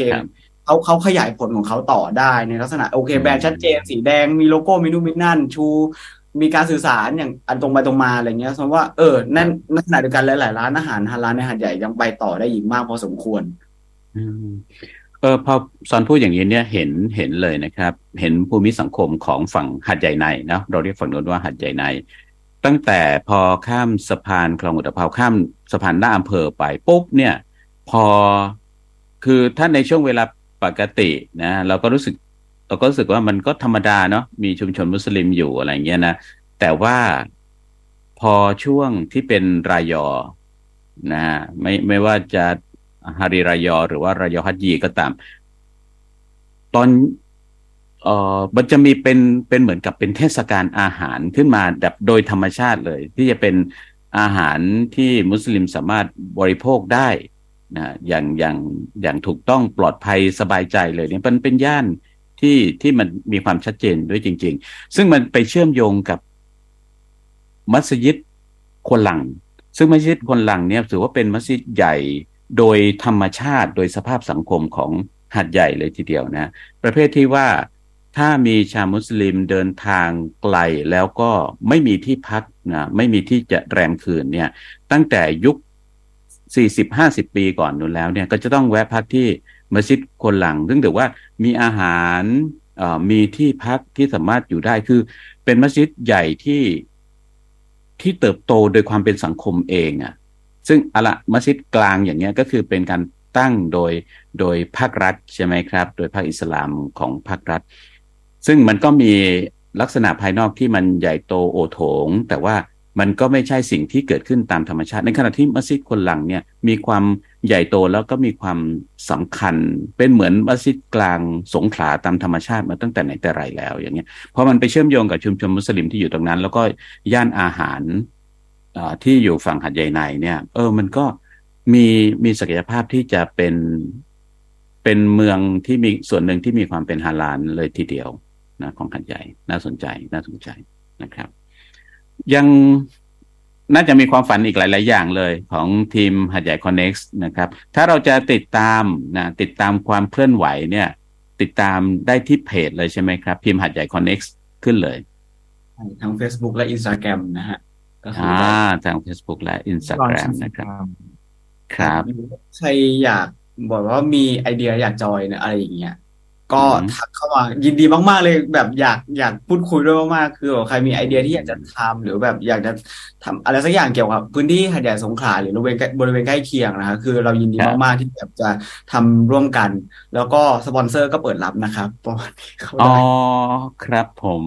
เขาเขาขยายผลของเขาต่อได้ในลักษณะโอเคแบรนด์ชัดเจนสีแดงมีโลโก้มีนู่นมีนั่นชูมีการสื่อสารอย่างอันตรงไปตรงมาอะไรเงี้ยสมมติว่าเออนั่นในขณะเดียวกันหลายๆร้านอาหารฮาลาลในหาดใหญ่ยังไปต่อได้อีกมากพอสมควรเออพอสอนพูดอย่างนี้เนี่ยเห็นเห็นเลยนะครับ เห็นภูมิสังคมของฝั่งหัดใหญ่ในนะเราเรียกฝั่งโน้นว่าหัดใหญ่ใน ตั้งแต่พอข้ามสะพานคลองอุตภาวข้ามสะพานหน้าอำเภอไปปุ๊บเนี่ย พอคือถ้าในช่วงเวลา ปกตินะเราก็รู้สึกเราก็รู้สึกว่ามันก็ธรรมดาเนาะมีชุมชนมุสลิมอยู่อะไรเงี้ยนะแต่ว่าพอช่วงที่เป็นรายอนะไม่ไม่ว่าจะฮาริรายอ หรือว่ารายอฮัจยีก็ตาม ตอนเอ่อมันจะมีเป็นเป็นเหมือนกับเป็นเทศกาลอาหารขึ้นมาแบบโดยธรรมชาติเลย ที่จะเป็นอาหารที่มุสลิมสามารถบริโภคได้ นะอย่างอย่างอย่างถูกต้องปลอดภัยสบายใจเลยเนี่ยมันเป็นย่านที่ที่มันมีความชัดเจนด้วยจริง ๆ ซึ่งมันไปเชื่อมโยงกับมัสยิดคนหลัง ซึ่งมัสยิดคนหลังเนี่ยถือว่าเป็นมัสยิดใหญ่โดยธรรมชาติโดยสภาพสังคมของหัดใหญ่เลยทีเดียวนะ ประเภทที่ว่าถ้ามีชาวมุสลิมเดินทางไกลแล้วก็ไม่มีที่พักนะไม่มีที่จะแรมคืนเนี่ย ตั้งแต่ยุค สี่สิบห้าสิบปีก่อนนู้นแล้วเนี่ยก็จะต้องแวะพักที่มัสยิดคนหลัง ซึ่งถือว่ามีอาหารมีที่พักที่สามารถอยู่ได้คือ เป็นมัสยิดใหญ่ที่ที่เติบโตโดยความเป็นสังคมเองอะ่ะ ซึ่งอะละมัสยิดกลางอย่างเงี้ยก็คือเป็นการตั้งโดยโดยภาครัฐใช่ไหมครับ โดยภาคอิสลามของภาครัฐ ซึ่งมันก็มีลักษณะภายนอกที่มันใหญ่โตโอโถง แต่ว่า มันก็ไม่ใช่สิ่งที่เกิดขึ้นตามธรรมชาติ ในขณะที่มัสยิดคนหลังเนี่ยมีความใหญ่โตแล้วก็มีความสำคัญ เป็นเหมือนมัสยิดกลางสงขลาตามธรรมชาติมาตั้งแต่ไหนแต่ไรแล้วอย่างเงี้ยเพราะมันไปเชื่อมโยงกับชุมชนมุสลิมที่อยู่ตรงนั้น แล้วก็ย่านอาหารที่อยู่ฝั่งหัดใหญ่ในเนี่ย เออมันก็มีมีศักยภาพที่จะเป็นเป็นเมืองที่มีส่วนหนึ่งที่มีความเป็นฮาลาลเลยทีเดียวนะของหัดใหญ่น่าสนใจน่าสนใจนะครับ ยังน่าจะมีความฝันอีกหลาย ๆ อย่างเลยของทีมหาดใหญ่ Connext นะครับ ถ้าเราจะติดตามนะติดตามความเคลื่อนไหวเนี่ย ติดตามได้ที่เพจเลยใช่ไหมครับ พิมพ์หาดใหญ่ Connext ขึ้นเลยทั้ง Facebook และ Instagram นะฮะอ่าทาง Facebook และ Instagram นะครับ ครับ ใครอยากบอกว่ามีไอเดียอยากจอยเนี่ยอะไรอย่างเงี้ย ก็ทักเข้ามายินดีมาก ๆ เลยแบบอยากอยากพูดคุยด้วยมากๆคือใครมีไอเดียที่อยากจะทำหรือแบบอยากจะทำอะไรสักอย่างเกี่ยวกับพื้นที่หาดใหญ่สงขลาหรือบริเวณบริเวณใกล้เคียงนะครับคือเรายินดีมากๆที่แบบจะทำร่วมกัน แล้วก็สปอนเซอร์ก็เปิดรับนะครับประมาณนี้อ๋อครับผม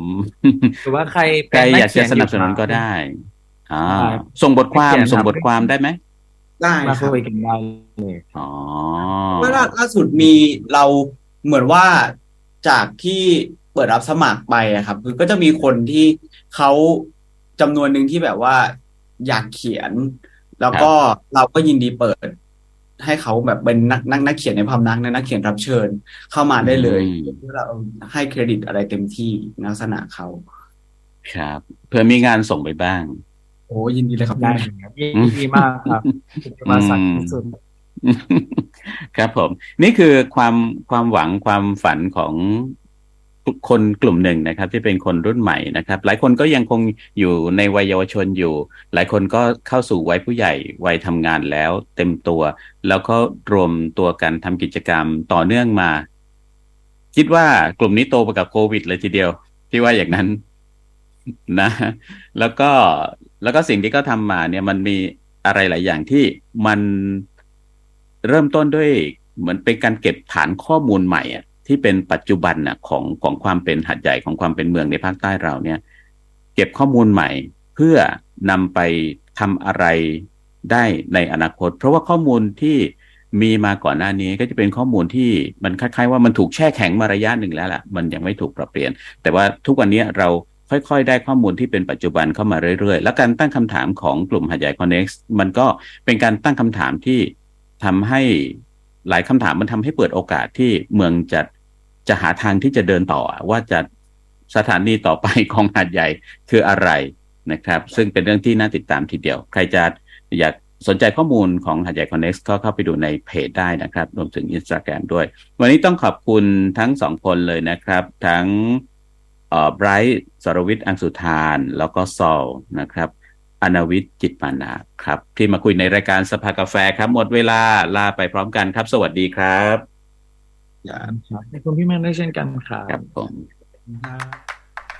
หรือว่าใครใครอยากจะสนับสนุนก็ได้อ่าส่งบทความส่งบทความได้ไหมได้มาคุยกันได้เลยอ๋อเมื่อล่าสุดมีเรา เหมือนว่าจากที่เปิดรับสมัครไปอะครับ คือก็จะมีคนที่เขาจำนวนหนึ่งที่แบบว่าอยากเขียน แล้วก็เราก็ยินดีเปิด ให้เขาแบบเป็นนักนักนักเขียนในพำนักนักเขียนรับเชิญเข้ามาได้เลยเพื่อเราให้เครดิตอะไรเต็มที่ลักษณะเขาครับ เพื่อมีงานส่งไปบ้าง โอ้ยินดีเลยครับได้ครับยินดีมากครับมาสั่งที่สุด ครับผม นี่คือความความหวังความฝันของคนกลุ่มหนึ่งนะครับ ที่เป็นคนรุ่นใหม่นะครับ หลายคนก็ยังคงอยู่ในวัยเยาวชนอยู่ หลายคนก็เข้าสู่วัยผู้ใหญ่วัยทำงานแล้ว เต็มตัว แล้วก็รวมตัวกันทำกิจกรรมต่อเนื่องมา คิดว่ากลุ่มนี้โตไปกับโควิด เลยทีเดียวที่ว่าอย่างนั้นนะ แล้วก็แล้วก็สิ่งที่เขาทามาเนี่ยมันมีอะไรหลายอย่างที่มัน เริ่มต้นด้วยเหมือนเป็นการเก็บฐานข้อมูลใหม่อะที่เป็นปัจจุบันน่ะของของความเป็นหัดใหญ่ของความเป็นเมืองในภาคใต้เราเนี่ย เก็บข้อมูลใหม่ เพื่อนำไปทำอะไรได้ในอนาคต เพราะว่าข้อมูลที่มีมาก่อนหน้านี้ก็จะเป็นข้อมูลที่มันคล้ายๆว่ามันถูกแช่แข็งมาระยะหนึ่งแล้วล่ะ มันยังไม่ถูกปรับเปลี่ยน แต่ว่าทุกวันนี้เราค่อยๆ ได้ข้อมูลที่เป็นปัจจุบันเข้ามาเรื่อยๆ แล้วการตั้งคำถามของกลุ่มหัดใหญ่คอนเน็กซ์มันก็เป็นการตั้งคำถามที่ ทำให้หลายคำถามมันทำให้เปิดโอกาสที่เมืองจะจะหาทางที่จะเดินต่อว่าจะสถานีต่อไปของหาดใหญ่คืออะไรนะครับ ซึ่งเป็นเรื่องที่น่าติดตามทีเดียว ใครจะอยากสนใจข้อมูลของหาดใหญ่คอนเน็กซ์ก็เข้าไปดูในเพจได้นะครับ รวมถึงอินสตาแกรมด้วย วันนี้ต้องขอบคุณทั้งสองคนเลยนะครับ ทั้งไบรท์สรวิทย์อังสุธาน แล้วก็ซอลนะครับ อนาวิทย์จิตมานาครับ ที่มาคุยในรายการสภากาแฟครับหมดเวลาลาไปพร้อมกันครับ สวัสดีครับครับในคุณพี่แม่ได้เช่นกันครับครับผม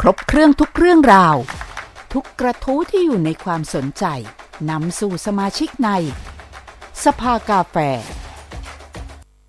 ครบเครื่องทุกเรื่องราว ทุกกระทู้ที่อยู่ในความสนใจนำสู่สมาชิกใน สภากาแฟ